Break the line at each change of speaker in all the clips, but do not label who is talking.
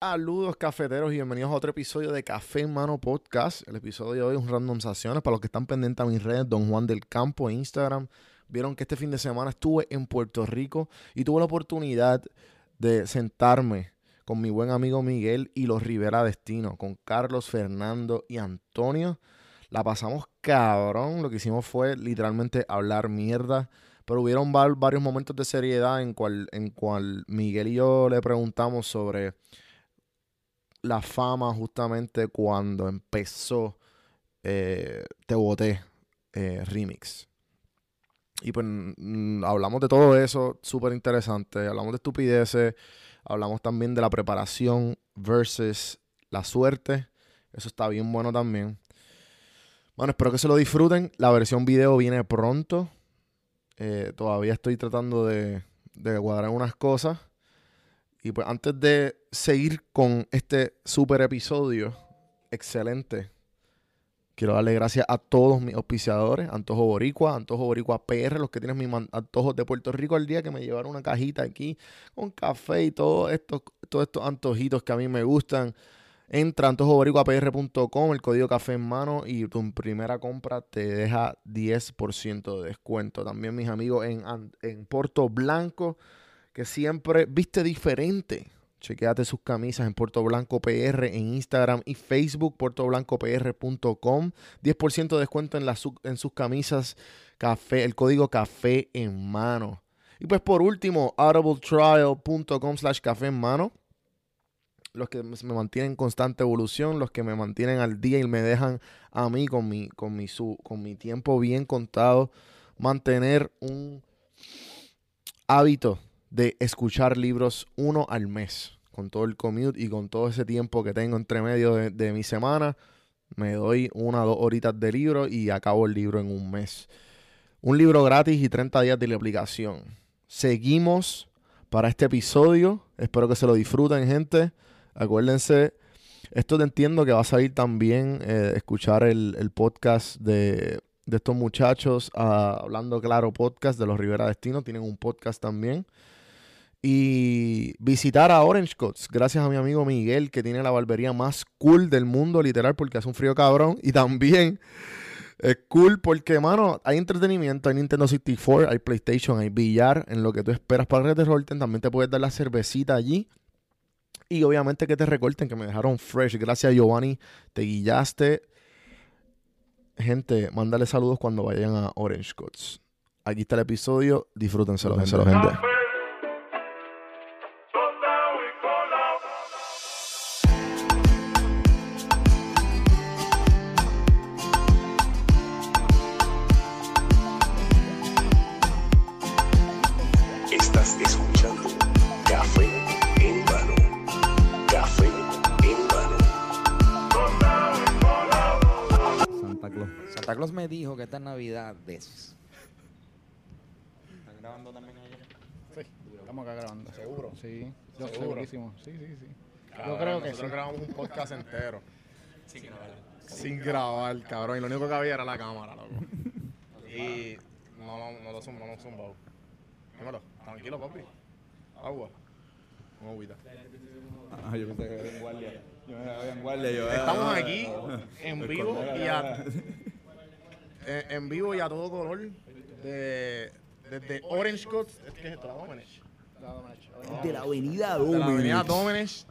Saludos cafeteros y bienvenidos a otro episodio de Café en Mano Podcast. El episodio de hoy es un random saciones para los que están pendientes a mis redes, Don Juan del Campo e Instagram. Vieron que este fin de semana estuve en Puerto Rico y tuve la oportunidad de sentarme con mi buen amigo Miguel y los Rivera Destino, con Carlos, Fernando y Antonio. La pasamos cabrón, lo que hicimos fue literalmente hablar mierda, pero hubieron var- varios momentos de seriedad en cual, en cual Miguel y yo le preguntamos sobre la fama justamente cuando empezó eh, Te Boté eh, Remix. Y pues mm, hablamos de todo eso, súper interesante. Hablamos de estupideces, hablamos también de la preparación versus la suerte. Eso está bien bueno también. Bueno, espero que se lo disfruten. La versión video viene pronto. Eh, todavía estoy tratando de, de cuadrar unas cosas. Y pues antes de seguir con este super episodio, excelente, quiero darle gracias a todos mis auspiciadores, Antojo Boricua, Antojo Boricua PR, los que tienen mis antojos de Puerto Rico al día, que me llevaron una cajita aquí con café y todo estos, todos estos antojitos que a mí me gustan. Entra antojoboricuapr.com, el código café en mano y tu primera compra te deja 10% de descuento. También mis amigos en, en Puerto Blanco, que siempre viste diferente. Chequéate sus camisas en Puerto Blanco PR en Instagram y Facebook, puertoblancopr.com. 10% de descuento en, su- en sus camisas, café, el código café en mano. Y pues por último, audibletrial.com slash café en mano. Los que me mantienen en constante evolución, los que me mantienen al día y me dejan a mí con mi, con mi, su- con mi tiempo bien contado, mantener un hábito de escuchar libros uno al mes. Con todo el commute y con todo ese tiempo que tengo entre medio de, mi semana, me doy una o dos horitas de libro y acabo el libro en un mes. Un libro gratis y 30 días de la aplicación. Seguimos para este episodio. Espero que se lo disfruten, gente. Acuérdense, esto te entiendo que va a salir también eh, escuchar el, el podcast de, de estos muchachos, ah, Hablando Claro Podcast de los Rivera Destino. Tienen un podcast también. Y visitar a Orange Cuts, gracias a mi amigo Miguel, que tiene la barbería más cool del mundo, literal, porque hace un frío cabrón. Y también es cool porque, mano, hay entretenimiento, hay Nintendo 64, hay PlayStation, hay billar, en lo que tú esperas para Red Dead Redemption. También te puedes dar la cervecita allí. Y obviamente que te recorten, que me dejaron fresh. Gracias, Giovanni, te guillaste. Gente, mándale saludos cuando vayan a Orange Cuts. Aquí está el episodio, disfrútenselo, gente. gente.
Dijo que esta Navidad de
¿Están grabando también allá? Sí, estamos acá grabando. ¿Seguro? Sí, yo
¿Seguro?
segurísimo. Sí, sí, sí. yo creo que sí.
Nosotros grabamos un podcast entero. Sin grabar. Sin grabar, cabrón. Y lo único que había era la cámara, loco. Y no, no, no lo zum- no lo zumbado. Dímelo, tranquilo, papi. Agua. Una agüita.
Ah, yo pensé que había en guardia. Yo me había en guardia. Yo,
Estamos aquí en vivo y a, en, en vivo y a todo color de, desde Orange Cuts. ¿Qué es esto? La Domenech.
De la avenida
De la avenida Domenech.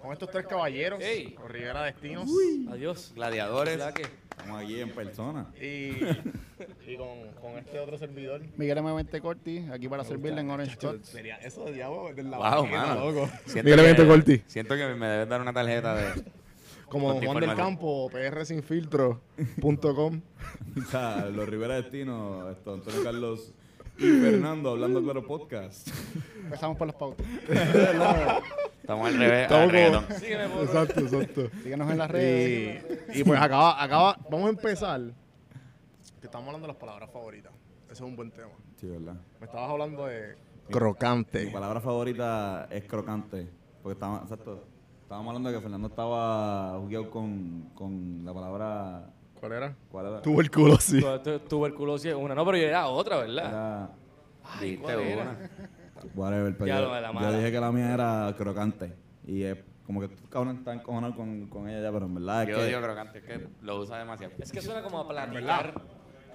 Con estos tres caballeros.
Ey.
Con Rivera Destinos.
Adiós.
Gladiadores.
¿Verdad que?
Estamos aquí en persona.
Y, y con, con este otro servidor.
Miguel M. Corti, aquí para servirle en Orange Cut.
Sería eso de diablo de la
Wow,
loco. Miguel
que,
Corti.
siento que me debes dar una tarjeta de.
Como Juan del. Campo, prsinfiltro.com.
O sea, los Rivera Destino, esto, Antonio Carlos y Fernando hablando claro podcast.
Empezamos por las pautas.
Estamos al revés.
Estamos como- Exacto, exacto.
Síguenos en las redes.
Y, y pues acaba, acaba, vamos a empezar. Que estamos hablando de las palabras favoritas. Ese es un buen tema.
Sí, ¿verdad?
Me estabas hablando de
Mi
crocante.
palabra favorita es crocante. Porque estaba, exacto, estábamos hablando de que Fernando estaba jugueado con, con la palabra.
¿Cuál era?
¿Cuál era?
Tuberculosis.
Tu- tu- Tuberculosis es una. No, pero yo era otra, ¿verdad?
Era.
Ay, ¿cuál era?
una.
Whatever, pero
Ya
yo,
lo de la
yo
mala.
dije que la mía era crocante. Y es como que tú, cabrón, estás encojonado con, con ella ya, pero en verdad es
Yo
que...
odio crocante, es que lo usa demasiado.
Es que suena como a platicar.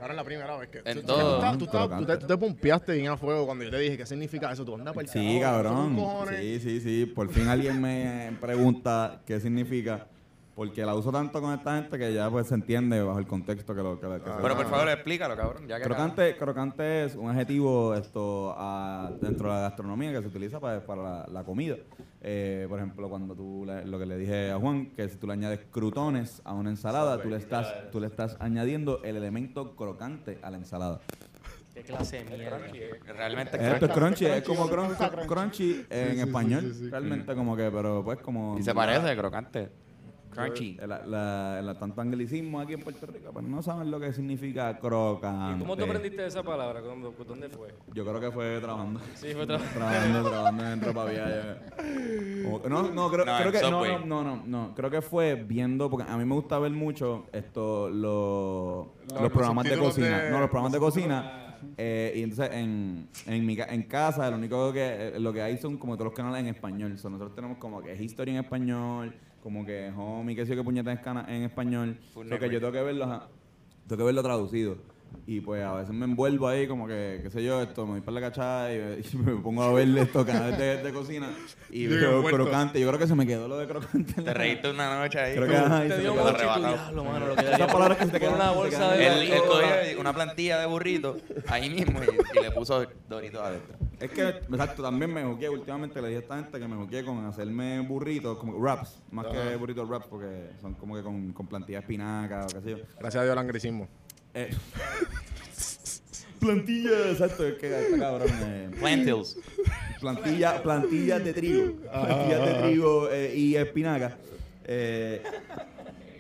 Ahora es la primera vez que.
En
tú-
todo.
Tú, tú, estabas- tú te, tú te pompeaste bien a fuego cuando yo te dije qué significa eso. Tú andas para el
Sí, cabrón. Sí, sí, sí. Por fin alguien me pregunta qué significa. Porque la uso tanto con esta gente que ya pues se entiende bajo el contexto que lo que, que se
Pero por favor, explícalo, cabrón. Ya que
Crocante, crocante es un adjetivo esto a- dentro de la gastronomía que se utiliza para, para la, la comida. Eh, por ejemplo, cuando tú le- lo que le dije a Juan, que si tú le añades crutones a una ensalada, tú le estás, tú le estás añadiendo el elemento crocante a la ensalada.
Qué clase de mierda.
Realmente
Esto es crunchy, es como
crunchy,
crunchy,
crunchy.
crunchy en español, realmente como que, pero pues como...
Y se parece, crocante.
Crunchy. La, la- tanto anglicismo aquí en Puerto Rico, pero no saben lo que significa crocante.
¿Y cómo te aprendiste esa palabra? ¿Dónde, fue?
Yo creo que fue trabajando.
Sí, fue otra
trabajando, trabajando en Vía. Como- No, no, creo,
No,
creo que no, no, no, no, no, creo que fue viendo, porque a mí me gusta ver mucho esto, los, los,
los
programas de cocina.
de-
no, los programas de cocina. eh, y entonces en, en, mi, ca- en casa lo único que eh, lo que hay son como todos los canales en español. So, nosotros tenemos como que History en español, como que Homie, que sé yo, que puñeta en, cana- en español. So, que yo tengo que verlo, ajá, tengo que verlo traducido. Y pues a veces me envuelvo ahí como que, qué sé yo, esto, me voy para la cachada y me, y me pongo a ver estos canales de, de cocina y veo crocante. Yo creo que se me quedó lo de crocante.
Te reíste una noche ahí.
Creo que ajá, y
Te
se
dio diablo, mano, lo que
Esas palabras que se te quedan-
una bolsa de...
Él, él cogió una plantilla de burrito ahí mismo y, y le puso doritos adentro.
Es que, exacto, también me juqué últimamente, le dije a esta gente que me juqué con hacerme burritos, como wraps, más que burritos wraps, porque son como que con, con plantilla de espinaca o qué sé yo.
Gracias a Dios el anglicismo.
Eh, plantilla, exacto, es que cabrón. eh,
Lentils.
plantilla, plantillas de trigo, plantillas de trigo eh, y espinaca. Eh,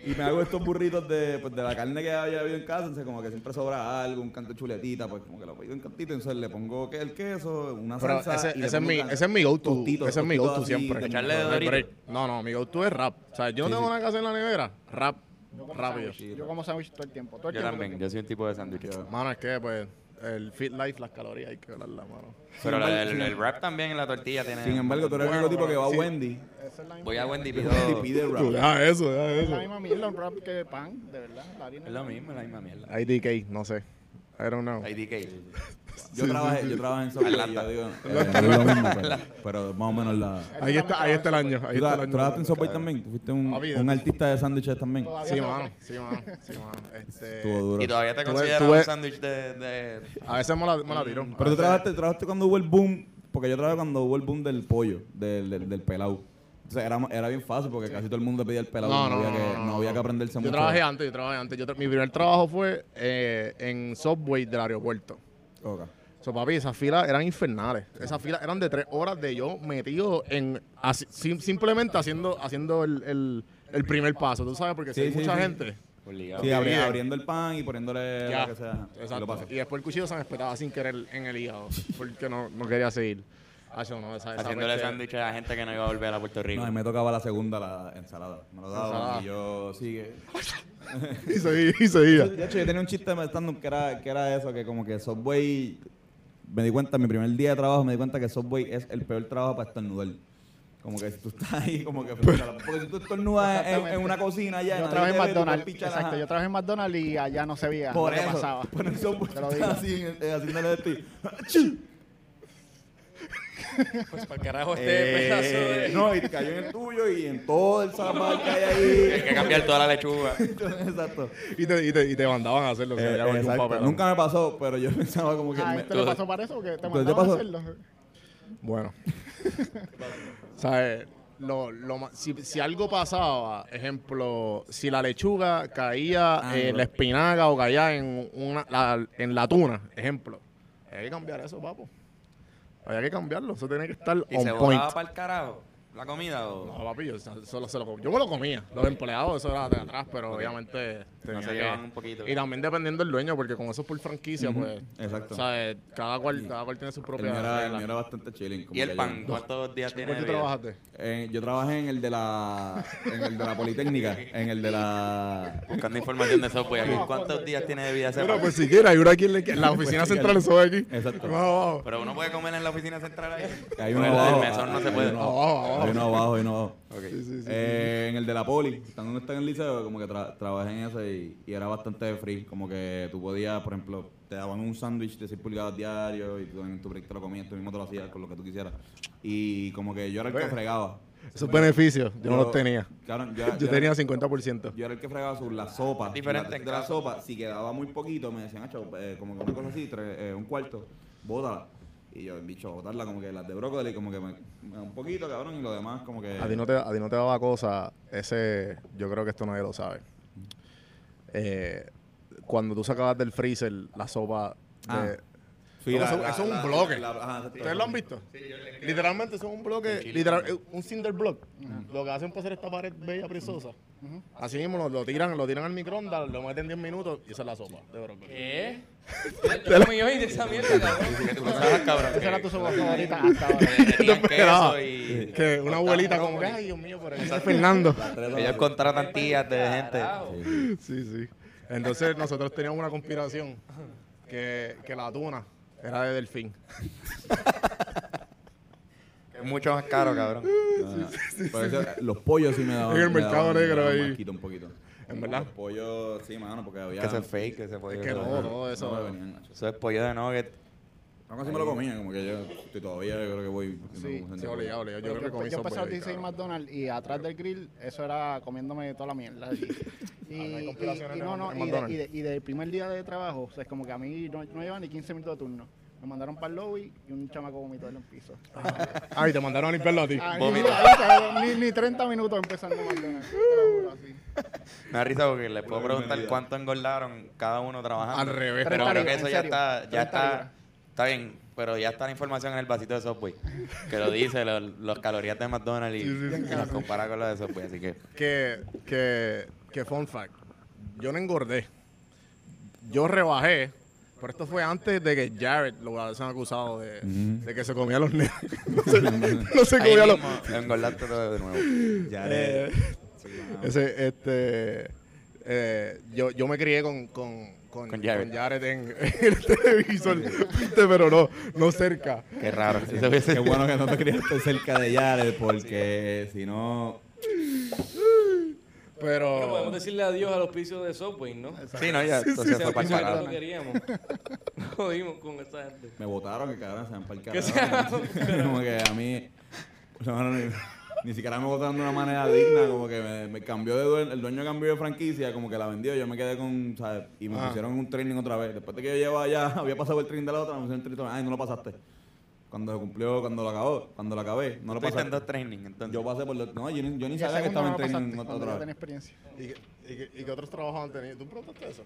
y me hago estos burritos de, pues, de la carne que había habido en casa, entonces como que siempre sobra algo, un canto de chuletita, pues como que lo pido en cantito, entonces le pongo que el queso, una
Pero
salsa
ese,
y le
ese es mi, ese es mi go-to.
tostitos,
Ese es mi go-to siempre.
de-
Echarle
break. No, no, mi go-to es rap. O sea, yo no
Sí,
tengo
sí.
que hacer en la nevera. Rap.
Yo como
Rápido.
sándwich. Yo como sándwich todo el tiempo. Todo el
Yo
tiempo,
también,
todo
yo
el
soy un tipo de sándwich.
Mano, es que pues el fit life, las calorías hay que hablarla, mano.
Pero
Sin
el, el wrap también en la tortilla tiene...
Sin embargo, tú eres el único tipo que va a
sí.
Wendy
tiempo. Esa es la misma
Voy a
mierda.
Wendy y pido...
y pide rap.
Deja eso, deja
Es la
eso.
misma mierda, un wrap que pan, de verdad. La harina
Es lo mismo, es la misma mierda.
IDK, no sé. I don't know.
IDK.
Yo trabajé, yo trabajé en Subway y
Atlanta.
yo digo, eh, no es lo mismo, pero, pero más o menos la...
Ahí está, ahí está el año. Ahí
¿Tú
está el año.
trabajaste en Subway también? ¿Tú fuiste un, un artista de sándwiches también?
Sí,
no-
mano. Sí, mano. Sí, mano. Este,
Estuvo duro.
Y todavía te consideras un sándwich de, de...
a veces me la, me la tiro.
Mm, Pero tú trabajaste, trabajaste cuando hubo el boom, porque yo trabajé cuando hubo el boom del pollo, del, del, del pelado. Entonces era, era bien fácil porque casi todo el mundo pedía el pelado.
No,
No,
no,
había, que,
no,
no había que aprenderse
Yo
mucho.
trabajé antes, yo trabajé antes. Yo tra- mi primer trabajo fue eh, en Subway del aeropuerto.
Ok.
So, papi, esas filas eran infernales. Esas filas eran de tres horas de yo metido en... así- sim- simplemente haciendo haciendo el, el, el primer paso, ¿tú sabes? Porque si
Sí,
hay
sí,
mucha
sí.
gente...
Obligado.
Sí, abri- abriendo el pan y poniéndole
Ya,
lo que sea. Ajá. Y lo
exacto. Y después el cuchillo se me espetaba sin querer en el hígado. Porque no, no quería seguir. Hacho, no, esa, esa
Haciéndole
peste-
sándwiches a gente que no iba a volver a Puerto Rico.
No, y me tocaba la segunda, la ensalada. Me lo daban
Ensalada.
y yo sigue.
Y seguía, y seguía.
De hecho, yo tenía un chiste de stand que era, que era eso, que como que Subway, me di cuenta, mi primer día de trabajo me di cuenta que Subway es el peor trabajo para estornudar. Como que si tú estás ahí, como que... Porque si tú estornudas en, en una cocina ya...
Yo
nadie
trabajé en
te ve, tú
McDonald's.
pichar,
Exacto,
ajá.
yo trabajé en McDonald's y allá no se veía
Por eso,
pasaba.
por Subway
Te lo
tú
digo.
estás así, eh, haciéndole esto y...
Pues para el carajo este
Eh,
pedazo de...
No, y te cayó en el tuyo y en todo el zapato que hay
Hay
ahí.
que cambiar toda la lechuga.
Exacto.
Y te, y, te, y te mandaban a hacerlo.
Eh,
que
exacto.
papelón.
Nunca me pasó, pero yo pensaba como que...
Ah,
me-
¿esto le pasó para eso? que te
¿Te
mandaban a hacerlo?
Bueno. ¿Sabes? Lo, lo, si, si algo pasaba, ejemplo, si la lechuga caía
Ah,
en la espinaca o caía en, una, la, en la tuna, ejemplo, hay que cambiar eso, papo. Había que cambiarlo, eso tiene que estar
¿Y se
on point.
botaba para el carajo la comida o...?
No, papi, yo, solo se lo yo me lo comía. Los empleados, eso era de atrás, pero obviamente
No se
que-
llevan un poquito.
Y también dependiendo del dueño, porque con eso es por franquicia, pues.
Exacto.
¿sabes? Cada cual, cada cual tiene su
El
propia.
mío era, el mío era bastante chilling. como
¿Y el pan?
yo-
¿Cuántos días tiene
¿Cuál
de
tú
vida?
trabajaste?
Eh, yo trabajé en el de la en el de la Politécnica, en el de la
Buscando información de Subway aquí. ¿Cuántos días tiene de vida ese pan?
pues si quieres, hay uno aquí en la, en la oficina
Pues,
central, eso aquí.
Exacto.
Pero uno puede comer en la oficina central ahí.
Hay
Con
uno
el,
abajo,
el mesón no se puede.
Abajo, abajo. abajo.
Uno abajo. Eh, en el de la poli, cuando está en el liceo, como que tra- trabajé en ese y, y era bastante free. Como que tú podías, por ejemplo, te daban un sándwich de 6 pulgadas diario y tú en tu break te lo comías, tú mismo te lo hacías con lo que tú quisieras. Y como que yo era el que fregaba.
Esos beneficios, yo no los tenía.
Claro, yo,
Yo
yo-
tenía 50%.
yo era el que fregaba sobre la sopa.
Diferente
La- de la sopa, si quedaba muy poquito, me decían, "Acho, eh, como que una cosa así, tres- eh, un cuarto, bótala. Y yo, bicho, botarla como que las de brócoli, como que me, un poquito, cabrón, y lo demás, como que.
A ti no te, a ti no te daba cosa ese, yo creo que esto nadie lo sabe. Eh, cuando tú sacabas del freezer la sopa de...
Ah. Sí, la-
eso,
la-
eso es un bloque.
la- ajá, exacto.
¿Ustedes lo han visto? Literalmente eso es un bloque, literal, un cinder block. Lo que hacen para hacer esta pared bella, preciosa. Así mismo lo, lo tiran, lo tiran al microondas, lo meten 10 minutos y esa es la sopa de brócoli.
¿Qué? De esa mierda, cabrón.
Era tu sopa favorita hasta ahora.
que
una abuelita como que, ay Dios mío, es Fernando.
Ellos contratan tías de gente.
Sí, sí. Entonces nosotros teníamos una conspiración que, que la tuna era de delfín.
Que es mucho más caro, cabrón.
Ah, por eso, los pollos sí me daban.
En el
me
mercado
daban- me
negro
daban
ahí.
asquito un poquito.
¿En verdad?
Los pollos, sí, mano, porque había.
Que es fake, que pollo.
Es que no, todo eso.
No, me venían, macho.
Eso es pollo de nugget.
No, casi me lo comía, como que yo estoy todavía, yo creo que voy.
Sí,
Sí, obligado, obligado. Yo
Yo,
creo que comí
yo empecé a los
de
16
cabrón.
McDonald's y atrás del grill, eso era comiéndome toda la mierda. Y, y,
Ah,
y- y no, no, y, de, y, de- y del primer día de trabajo, o sea, es como que a mí no, no llevan ni 15 minutos de turno. Me mandaron para el lobby y un chamaco vomitó en el piso.
Ay, te mandaron a limpiarlo a ti.
Ah, ni, ni, ni 30 minutos empezando McDonald's.
Me da risa porque les puedo preguntar cuánto engordaron cada uno trabajando.
Al revés.
Pero
30
creo que eso ya está, ya
30
está. Está bien. Pero ya está la información en el vasito de Subway. Que lo dice, lo- los calorías de McDonald's y, y las compara con los de Subway. Así que
Que, que, que fun fact. Yo no engordé. Yo rebajé. Pero esto fue antes de que Jared lo hubiesen acusado de, de que se comía los nenes. no, se, no se
ahí
comía los...
mismo engordaste todo de nuevo.
Ya
Eh, ese, este, eh, yo, yo me crié con, con, con,
Con Jared.
con Jared en, el televisor, ¿viste? pero no, no cerca.
Qué raro. Hubiese-
Qué bueno que no te criaste cerca de Jared, porque si no.
Pero podemos
Pero
decirle adiós al auspicio de Subway, ¿no?
Sí, no, ya. Entonces
Ese
fue para el
no queríamos. Jodimos con esa gente.
Me votaron que cagaron, se van para el
Que
carajo. como que a mí. no, no, ni, ni siquiera me votaron de una manera digna, como que me, me cambió de dueño, el dueño cambió de franquicia, como que la vendió, yo me quedé con, ¿sabes? Y me
Ah.
pusieron un training otra vez. Después de que yo llevaba ya, había pasado el training de la otra, me pusieron el training otra vez. Ay, no lo pasaste. Cuando se cumplió, cuando lo acabó, cuando lo acabé, no lo pasaste.
en dos training, entonces.
Yo pasé por los, no, yo ni, yo ni sabía que estaba en
no
training
pasaste,
otra, otra vez.
tenía experiencia.
¿y, qué- y, qué- y qué otros trabajos han tenido? ¿Tú preguntaste eso?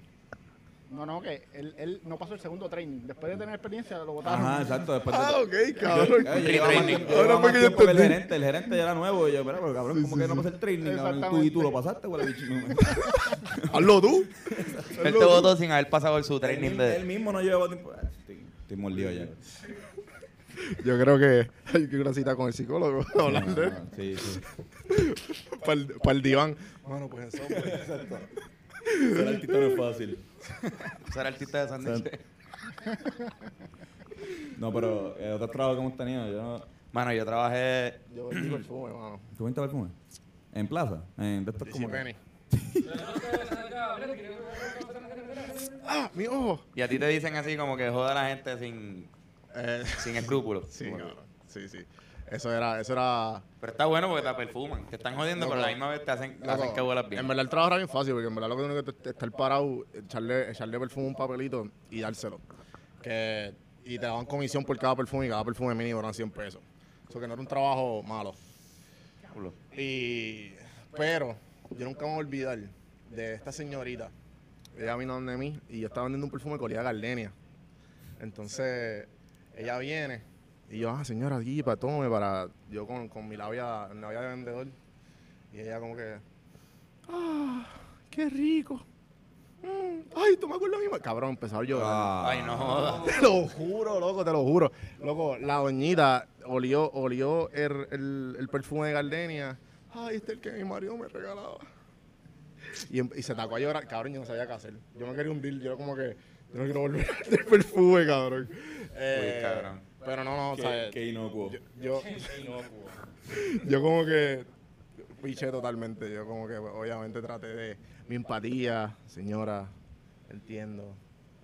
No, no, que él, él no pasó el segundo training. Después de tener experiencia, lo votaron.
Ajá, exacto. Después de,
Ah, ok, cabrón.
Yo- yo llevaba más
Training.
tiempo- yo
Ahora
llevaba
fue
más
que yo
tiempo que el gerente. El gerente ya era nuevo. Y yo, pero, pero cabrón, ¿cómo que no pasé el training? cabrón? Tú, y tú lo pasaste, güey, bicho.
Hazlo tú.
Él te votó sin haber pasado por su
Él,
training
mismo- él
de...
mismo no llevó tiempo. Ah, Estoy, estoy mordido ya.
Yo creo que hay que ir a una cita con el psicólogo.
No, no, Sí, sí.
para el diván. Bueno, pues eso. pues.
Ser artista no es fácil.
Ser artista de sándwich.
No, pero eh, otros trabajos que hemos tenido, yo no...
Mano, yo trabajé...
Yo vendí perfume, mano.
¿Tú vendes perfume? ¿En plaza? En de estos como...
Penny. Ah, mi ojo.
Y a ti te dicen así como que joda a la gente sin,
Eh,
sin escrúpulos.
sí,
Como que-
cabrón. Sí, sí. Eso era, eso era.
Pero está bueno porque te perfuman. Te están jodiendo, pero a la misma vez te hacen,
Loco,
hacen que huelas bien.
En verdad el trabajo era bien fácil, porque en verdad lo que tienes que te- estar parado, echarle, echarle perfume a un papelito y dárselo. Que, y te daban comisión por cada perfume y cada perfume mínimo eran 100 pesos. Eso que no era un trabajo malo. Y, pero yo nunca me voy a olvidar de esta señorita. Ella vino donde mí y yo estaba vendiendo un perfume que olía a gardenia. Entonces, ella viene y yo, ah, señora, aquí, para tome, para. Yo con, con mi labia, labia de vendedor. Y ella, como que, ah, qué rico. Mm, ay, tú me acuerdas mi ma-". Cabrón, empezó llorar.
Ah.
Ay, no jodas.
Te lo juro, loco, te lo juro. Loco, la doñita olió, olió el, el- el perfume de gardenia. Ay, este es el que mi marido me regalaba. Y, em- y se tacó a llorar. Cabrón, yo no sabía qué hacer. Yo me quería hundir. Yo como que, yo no quiero volver a este perfume, cabrón. Eh,
cabrón.
Pero no, no, o sea,
Qué, qué inocuo.
yo, yo como que piché totalmente. Yo como que obviamente traté de mi empatía, señora, entiendo.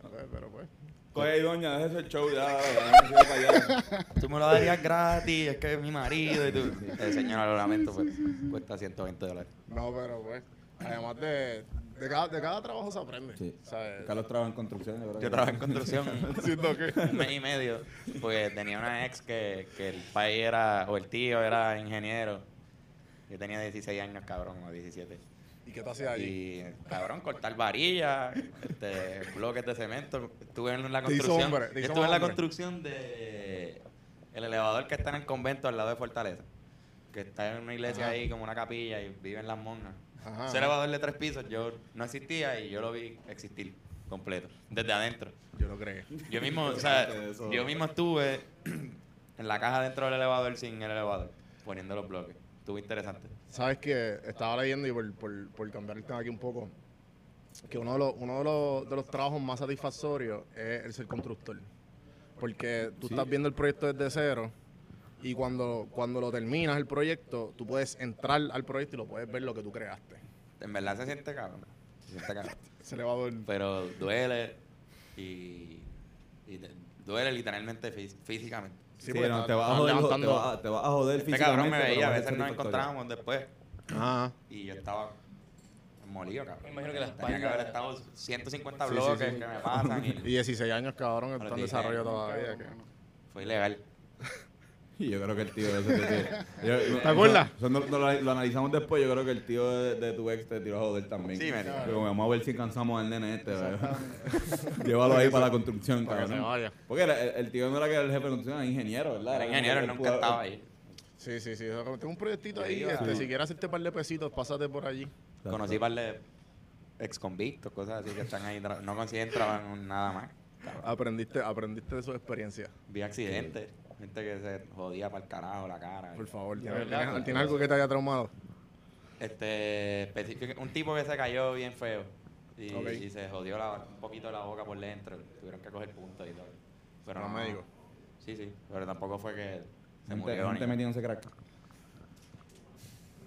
Pero, pero, pues.
Coge ahí, doña, deja ese show ya. ya, no sirve para allá.
Tú me lo darías gratis, es que es mi marido y tú. Eh, señora, lo lamento, pues cuesta 120 dólares.
No, pero pues. Además de, de, cada, de cada trabajo se aprende.
Sí.
¿sabes?
Carlos trabaja en construcción. Yo,
Yo trabajé en construcción
Siento que.
un mes y medio, porque tenía una ex que, que el país era, o el tío era ingeniero. Yo tenía 16 años, cabrón, o 17.
¿Y qué te hacía allí?
Y, cabrón, cortar varillas, este, bloques de cemento. Estuve en la construcción.
hombre,
estuve en la construcción de el elevador que está en el convento al lado de Fortaleza. Que está en una iglesia
Ajá.
ahí como una capilla y viven las monjas.
Ajá.
Ese elevador de tres pisos yo no existía y yo lo vi existir completo, desde adentro.
Yo lo creí.
Yo mismo, o sea,
Eso.
yo mismo estuve en la caja dentro del elevador sin el elevador, poniendo los bloques. Estuvo interesante.
Sabes que estaba leyendo y por, por, por cambiar el tema aquí un poco, que uno de los, uno de los, de los trabajos más satisfactorios es el ser constructor. Porque tú estás viendo el proyecto desde cero y cuando, cuando lo terminas el proyecto, tú puedes entrar al proyecto y lo puedes ver lo que tú creaste.
En verdad se siente cabrón. Se siente cabrón.
Ese elevador.
Pero duele y, y te- duele literalmente fí- físicamente.
Sí,
Sí, no, te vas a
están
joder, te vas a, te vas a joder
Este cabrón me
físicamente,
veía, a veces nos encontrábamos después
Ajá.
y yo estaba molido, cabrón.
Me imagino que la
Tenía que haber estado 150
Sí, sí,
bloques
sí.
que me pasan
Y
y
16 años, cabrón, está en
16
desarrollo
años,
todavía.
fue ilegal.
Y yo creo que el tío de ese te tiró. yo-
¿Te acuerdas?
Eso no- no lo, lo analizamos después. Yo creo que el tío de, de tu ex te tiró a joder también.
Sí, me
vamos a ver si cansamos al nene este. ¿verdad? Llévalo ahí para la construcción, cabrón. Porque el, el- el tío no era que era el jefe de construcción, era ingeniero, ¿verdad?
Era ingeniero,
que
nunca estaba ahí.
Sí, sí, sí. Tengo un proyectito ahí. Este,
Sí.
Si quieres hacerte un par de pesitos, pásate por allí.
Conocí par de ex convictos, cosas así que están ahí, no consiguen trabajo nada más. cabrón.
Aprendiste, aprendiste de su experiencia.
Vi accidentes, gente que se jodía para el carajo la cara.
Por favor, ¿tienes,
pues,
¿tienes algo que te haya traumado?
Este, específico- un tipo que se cayó bien feo y, se jodió la- un poquito la boca por dentro. Tuvieron que coger puntos y todo. Pero
Los
no,
médicos.
Sí, sí, pero tampoco fue que se
Gente,
murió.
gente metiéndose crack.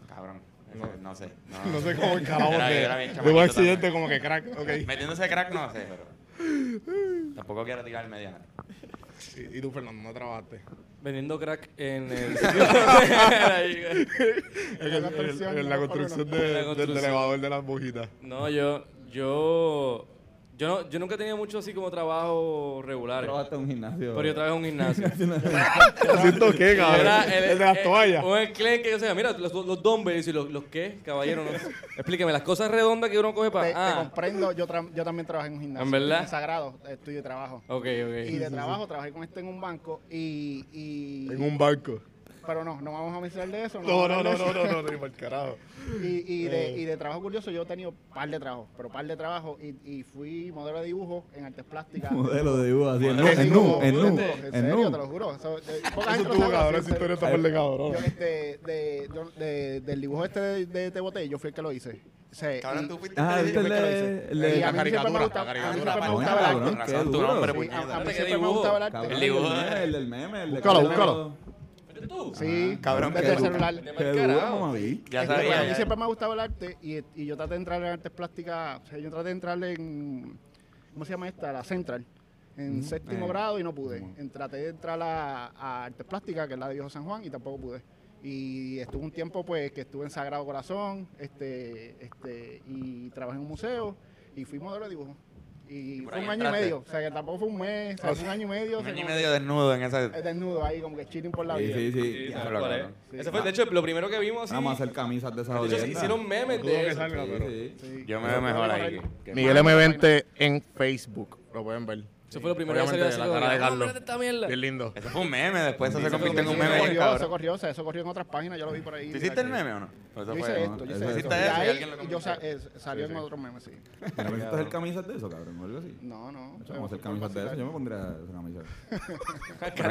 Cabrón,
No.
no, sé. No,
No sé cómo el carajo
Era-
que
era bien
de un accidente
también.
como que crack.
Metiéndose crack no sé, pero tampoco quiero tirar mediana.
Y, y tú, Fernando, no trabajaste.
Vendiendo crack en el
En,
la construcción,
en la construcción
la
de- del
construcción.
elevador de las bujitas.
No, yo, yo, yo no, yo nunca he tenido mucho así como trabajo regular.
Trabajaste en un gimnasio.
Pero yo trabajé en un gimnasio.
¿Haciendo qué, cabrón?
Era
el, de las
eh,
toallas.
Un enclenque, o sea, mira, los, los dumbbells y los, los qué, caballero. No, explíqueme, las cosas redondas que uno coge para.
te
Ah,
comprendo, yo, tra- yo también trabajé en un gimnasio.
¿En verdad?
En Sagrado, estudio de trabajo.
ok, ok.
Y de trabajo trabajé con este en un banco y... y
En un barco.
Pero no, no vamos a mencionar de eso.
No, no, no, no, no, no, ni el carajo.
Y, y, de, y de trabajo curioso yo he tenido par de trabajos, pero par de trabajos y, y fui modelo de dibujo en artes plásticas.
Modelo de dibujo así. En nu, en nu,
dibujo,
en nu.
En
nu.
te lo juro. Eso, eh,
estuvo, cabrón. Esa historia está por de cabrón.
Este, de, del dibujo este de, de Tebote, yo fui el que lo hice. Y-
tú fuiste
Ah,
el
¿viste
que lo
de-
hice.
caricatura, la caricatura,
nombre,
Sí, a, a
puñeta.
mí
Dale,
siempre
que
me
dibujo.
gustaba el
dibujo
el,
de-
el del meme. El de
Búscalo, búscalo.
Sí,
Cabrón,
desde
qué
el celular.
Qué duro.
Ya
Es que, pues,
sabía.
a mí siempre me ha gustado el arte y, y yo traté de entrar en artes plásticas. O sea, yo traté de entrar en. ¿Cómo se llama esta? La Central. En séptimo
Eh.
grado y no pude. En- traté de entrar a, a artes plásticas, que es la de Viejo San Juan, y tampoco pude. Y estuve un tiempo pues que estuve en Sagrado Corazón este, este, y trabajé en un museo y fui modelo de dibujo. Y
Por
fue un año y
entraste.
medio. O sea, que tampoco fue un mes, o sea, fue un año y medio.
Un año y medio desnudo en esa.
desnudo ahí, como que chilling por la
Sí,
vida.
sí, sí.
Sí,
Ya,
¿sabes
lo
cuál
cabrón.
es? Ese fue, de hecho, lo primero que vimos.
Vamos a hacer camisas de esas
de hecho, se hicieron memes de eso.
salga,
Sí,
pero-
sí.
Sí.
Yo me veo mejor ahí.
Miguel M20 en Facebook. Lo pueden ver.
Eso fue lo primero que salió así.
la
como
cara de
"Ah,
Carlos.
mírate esta mierda".
Bien lindo.
Eso fue un meme, después eso se convirtió en un meme
Eso corrió, eso corrió, o sea, eso corrió en otras páginas, yo lo vi por ahí.
¿Tú hiciste el meme o no?
Yo
fue-
hice
no,
esto, yo
eso
hice
es-
esto.
¿Hiciste
Y
eso y
ahí
alguien lo
yo eh, salió
Sí,
en otros memes, sí.
¿Pero me hacer camisas de eso, cabrón? O algo así.
No, no.
Vamos a hacer camisas de eso. Yo me pondría esa camisa.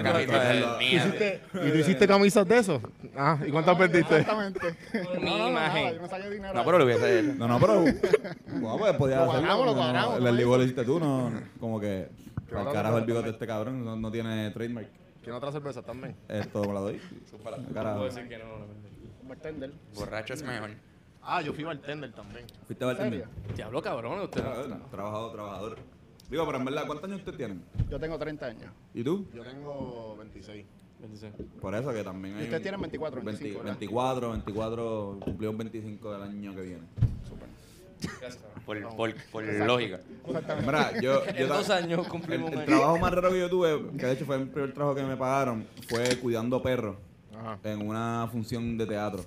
De.
¿Y tú hiciste camisas de eso? Ah, ¿y cuántas perdiste?
Exactamente.
Mi
No, no, no,
imagen.
nada, yo me saqué dinero.
No, pero lo hubiese hecho.
No, no, pero. Bueno, pues podía
Lo
hacerlo.
cuadramos, lo cuadramos,
El lo
dices.
hiciste tú, no. Como que. Al
Cabrón,
carajo el bigote de este cabrón no, no tiene trademark.
¿Quién otra cerveza también?
Esto me la doy. Carajo.
puedo decir que no.
Bartender.
Borracho es mejor.
Ah, yo fui bartender también.
¿Fuiste a
¿En
bartender?
Diablo, cabrón. Usted
Trabajador, no, Trabajador, trabajador. Digo, pero en verdad, ¿cuántos años usted tiene?
Yo tengo 30 años.
¿Y tú?
Yo tengo 26.
26.
Por eso que también hay...
Y ustedes tienen 24,
20
25, ¿verdad?
24, 24, cumplió un 25 del año que viene.
Gracias.
Por, por, por lógica.
Exactamente.
Mira, yo... yo
En dos años
el,
cumplimos
el trabajo más raro que yo tuve, que de hecho fue el primer trabajo que me pagaron, fue cuidando perros
Ajá.
en una función de teatro.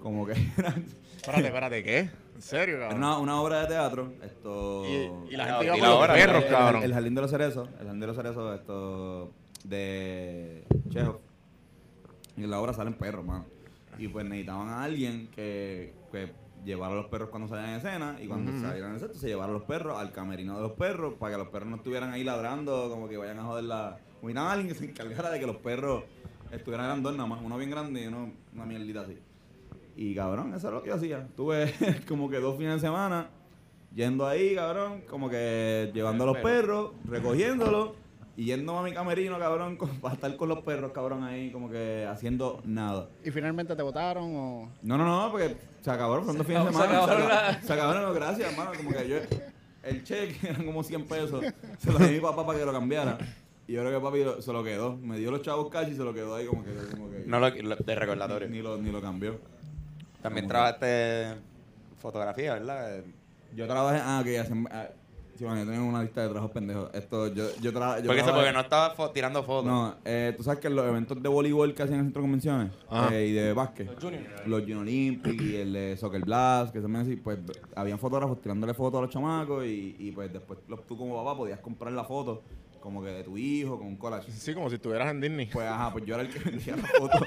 Como que era,
Espérate, espérate, ¿qué? ¿En serio,
era
cabrón?
una, una obra de teatro. Esto...
Y, y la gente iba los
hora,
perros,
el,
cabrón.
El, Jardín de los Cerezos, el Jardín de los Cerezos, esto de Chejo. Y en la obra salen perros, mano. Y pues necesitaban a alguien que, que llevara a los perros cuando salían en escena y cuando salieran en escena se llevara a los perros al camerino de los perros para que los perros no estuvieran ahí ladrando como que vayan a joder la... Como necesitaban a alguien que se encargara de que los perros estuvieran eran dos nada más, uno bien grande y uno una mierdita así. Y cabrón, eso es lo que yo hacía. Tuve como que dos fines de semana yendo ahí, cabrón, como que llevando a los perros, recogiéndolos y yendo a mi camerino, cabrón, con- para estar con los perros, cabrón, ahí como que haciendo nada.
¿Y finalmente te votaron o...?
No, no, no, porque se acabaron, fueron dos fines de
Se
semana. Se acabaron
la-
se acabaron las gracias, hermano, como que yo, el cheque eran como 100 pesos, se lo di a mi papá para que lo cambiara. Y yo creo que papi lo- se lo quedó. Me dio los chavos cash y se lo quedó ahí como que... Como que
No lo, lo- de recordatorio.
ni, lo, ni lo cambió.
También
Como
trabajaste fotografía, ¿verdad?
Yo trabajé... Ah, ok, hace... Ah, sí, bueno, yo tengo una lista de trabajos pendejos. Esto, yo, yo, tra- yo
Porque, eso, porque no estaba fo- tirando fotos.
No, eh, tú sabes que los eventos de voleibol que hacían en el centro de convenciones
Ajá.
eh, y de básquet,
Los Junior.
los Junior Olympic y el de Soccer Blast, que se me así, pues habían fotógrafos tirándole fotos a los chamacos y, y pues después los- tú como papá podías comprar la foto como que de tu hijo con un collage.
Sí, como si estuvieras en Disney.
Pues ajá, pues yo era el que vendía la foto.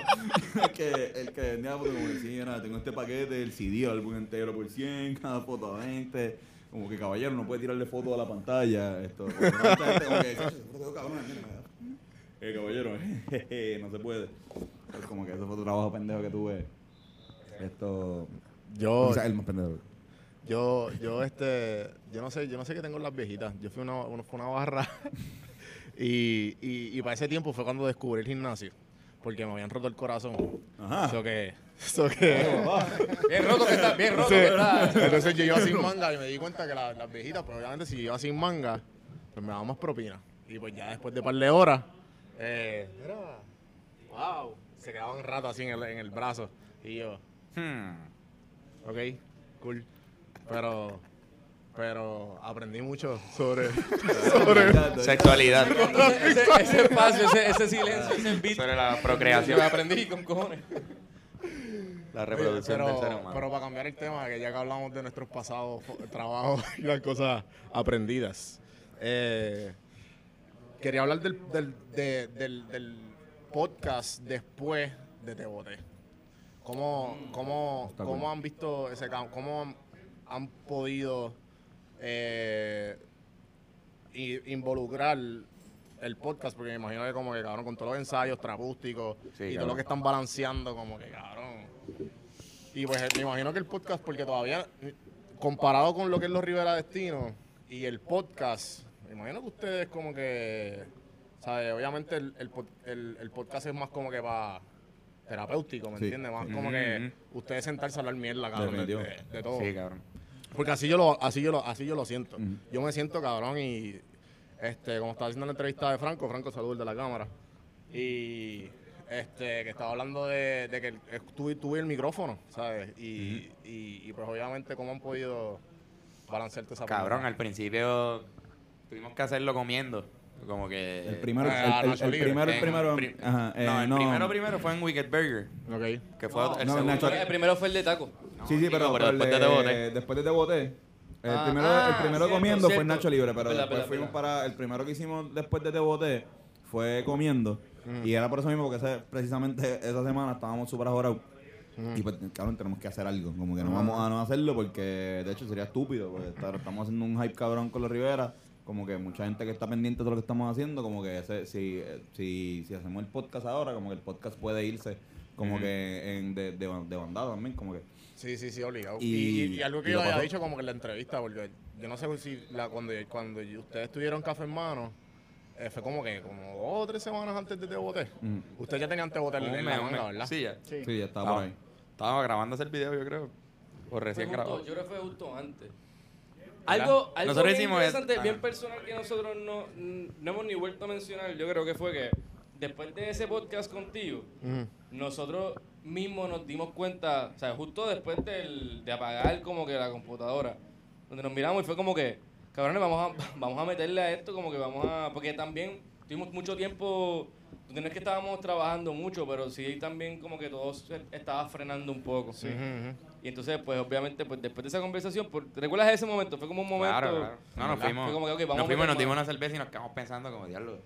el, que, el que vendía la foto, como mira, tengo este paquete, el CD, el álbum entero por 100, cada foto a 20. Como que caballero no puede tirarle foto a la pantalla. Esto, como que. Eh, caballero, jeje, no se puede. Pues como que ese fue otro trabajo pendejo que tuve. Esto.
Yo,
quizás el más pendejo.
yo, yo, este, yo no sé, yo no sé qué tengo en las viejitas. Yo fui a una, una, fue una barra y, y, y para ese tiempo fue cuando descubrí el gimnasio. Porque me habían roto el corazón.
Ajá.
Eso que, eso que.
Bien roto que está, bien roto,
Sí.
¿verdad?
Entonces yo iba sin manga y me di cuenta que la- las viejitas, pues obviamente si yo iba sin manga, pues me daban más propina. Y pues ya después de un par de horas, eh, mira, wow, se quedaban un rato así en el, en el brazo. Y yo,
Hmm.
ok, cool. Pero, pero aprendí mucho sobre, sobre,
Sexualidad.
Ese, ese espacio, ese, ese silencio, ese beat.
Sobre la procreación.
me aprendí con cojones.
La reproducción
pero,
del ser humano.
pero para cambiar el tema, que ya que hablamos de nuestros pasados trabajos y las cosas aprendidas, eh, quería hablar del, del, de- del, del podcast después de Te Boté. ¿Cómo, cómo, cómo han visto ese cambio? ¿Cómo han, han podido eh, involucrar el podcast? Porque me imagino que como que, cabrón, con todos los ensayos trapústicos
Sí,
y todo lo que están balanceando, como que, cabrón. Y pues me imagino que el podcast, porque todavía, comparado con lo que es los Rivera Destino y el podcast, me imagino que ustedes como que, ¿sabes? Obviamente el, el, el- el podcast es más como que para terapéutico, ¿me
Sí.
entiendes? Más como que ustedes sentarse a hablar mierda, cabrón, de- de todo.
Sí, cabrón.
Porque así yo lo, así yo lo, así yo lo siento. Yo me siento cabrón y este, como estaba haciendo la entrevista de Franco, Franco salud el de la cámara. Y este, que estaba hablando de, de que tuve, tuve el micrófono, ¿sabes? Y, y, y, pues obviamente cómo han podido balancearte esa
Cabrón, al principio tuvimos que hacerlo comiendo. Como que.
El primero,
Ah,
el, el- el primero, el primero.
pri-
ajá, eh,
no, el
no.
primero primero fue en Wicked Burger.
Ok.
Que fue
No,
el
no,
segundo.
Nacho-
El primero fue el de taco.
Sí, sí, pero,
después de Te Boté.
Después de Te Boté, El
Ah,
primero,
ah,
el primero
cierto,
comiendo fue. Nacho Libre, pero después fuimos para. El primero que hicimos después de Te Boté fue comiendo. Y era por eso mismo, porque ese- precisamente esa semana estábamos súper ajorados. Y pues, cabrón, tenemos que hacer algo. Como que no vamos a no hacerlo porque, de hecho, sería estúpido. Porque estar- estamos haciendo un hype cabrón con los Rivera. Como que mucha gente que está pendiente de lo que estamos haciendo, como que ese- si, si, si hacemos el podcast ahora, como que el podcast puede irse como que en, de, de, de bandada también, como que.
Sí, sí, sí, obligado.
Y-
Y, y- y algo que
y
yo había
pasó.
dicho como que en la entrevista, porque yo no sé si la, cuando, cuando ustedes tuvieron café en mano,
eh, fue como que, como dos o tres semanas antes de Te Boté.
Ujú.
Usted ya tenía Te Boté en la manga. ¿verdad?
Sí, ya.
Sí.
Sí, ya estaba
Ah,
por ahí.
Estábamos grabando ese video, yo creo. O recién
justo-
grabado.
yo creo que fue justo antes. Algo, algo
Nosotros
bien
es-
interesante, bien personal que nosotros no, no hemos ni vuelto a mencionar, yo creo que fue que después de ese podcast contigo, nosotros mismos nos dimos cuenta, o sea, justo después del, de apagar como que la computadora, donde nos miramos y fue como que, cabrones, vamos a, vamos a meterle a esto, como que vamos a, porque también tuvimos mucho tiempo, donde no es que estábamos trabajando mucho, pero sí también como que todo estaba frenando un poco.
Ujú.
Y entonces, pues obviamente, pues después de esa conversación, por- ¿te recuerdas ese momento? Fue como un momento...
Claro, claro. No, nos fuimos.
Fue como que, ok, vamos
nos fuimos, nos dimos una cerveza y nos quedamos pensando como, diablo,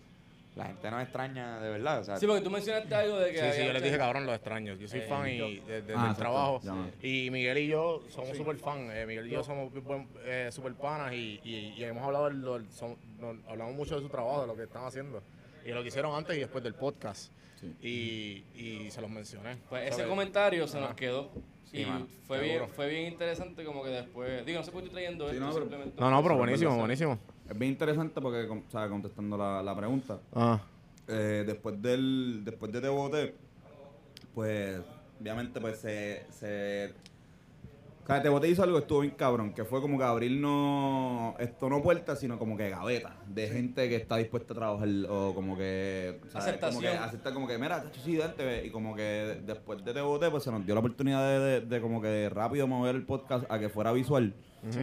la gente nos extraña de verdad. O sea,
Sí, porque tú mencionaste algo de que...
Sí, sí, yo les dije, cabrón, los extraños. Yo soy
Eh,
fan
yo-
y de- de-
Ah,
del trabajo. Y Miguel y yo somos súper fan. eh, Miguel y yo somos eh, súper panas y, y- y hemos hablado, del- del- son- no- hablamos mucho de su trabajo, de lo que están haciendo. Y de lo que hicieron antes y después del podcast.
Sí.
Y, y se los mencioné.
Pues ese comentario se nos quedó.
Sí,
y
mano,
fue bien, fue bien interesante como que después... Digo, no sé por qué estoy trayendo
Sí,
esto,
no, pero-
simplemente...
No, no, pero buenísimo, buenísimo.
Es bien interesante porque, o sea, contestando la, la pregunta,
Ah.
eh, después del después de Te Boté, pues obviamente pues se, se o sea, Te Boté hizo algo que estuvo bien cabrón, que fue como que abrirnos esto no puertas, sino como que gavetas de gente que está dispuesta a trabajar o como que ¿sabes?
Aceptación.
como que aceptar como que mira, sí, date, ve", y como que después de Te Boté pues se nos dio la oportunidad de, de- de como que rápido mover el podcast a que fuera visual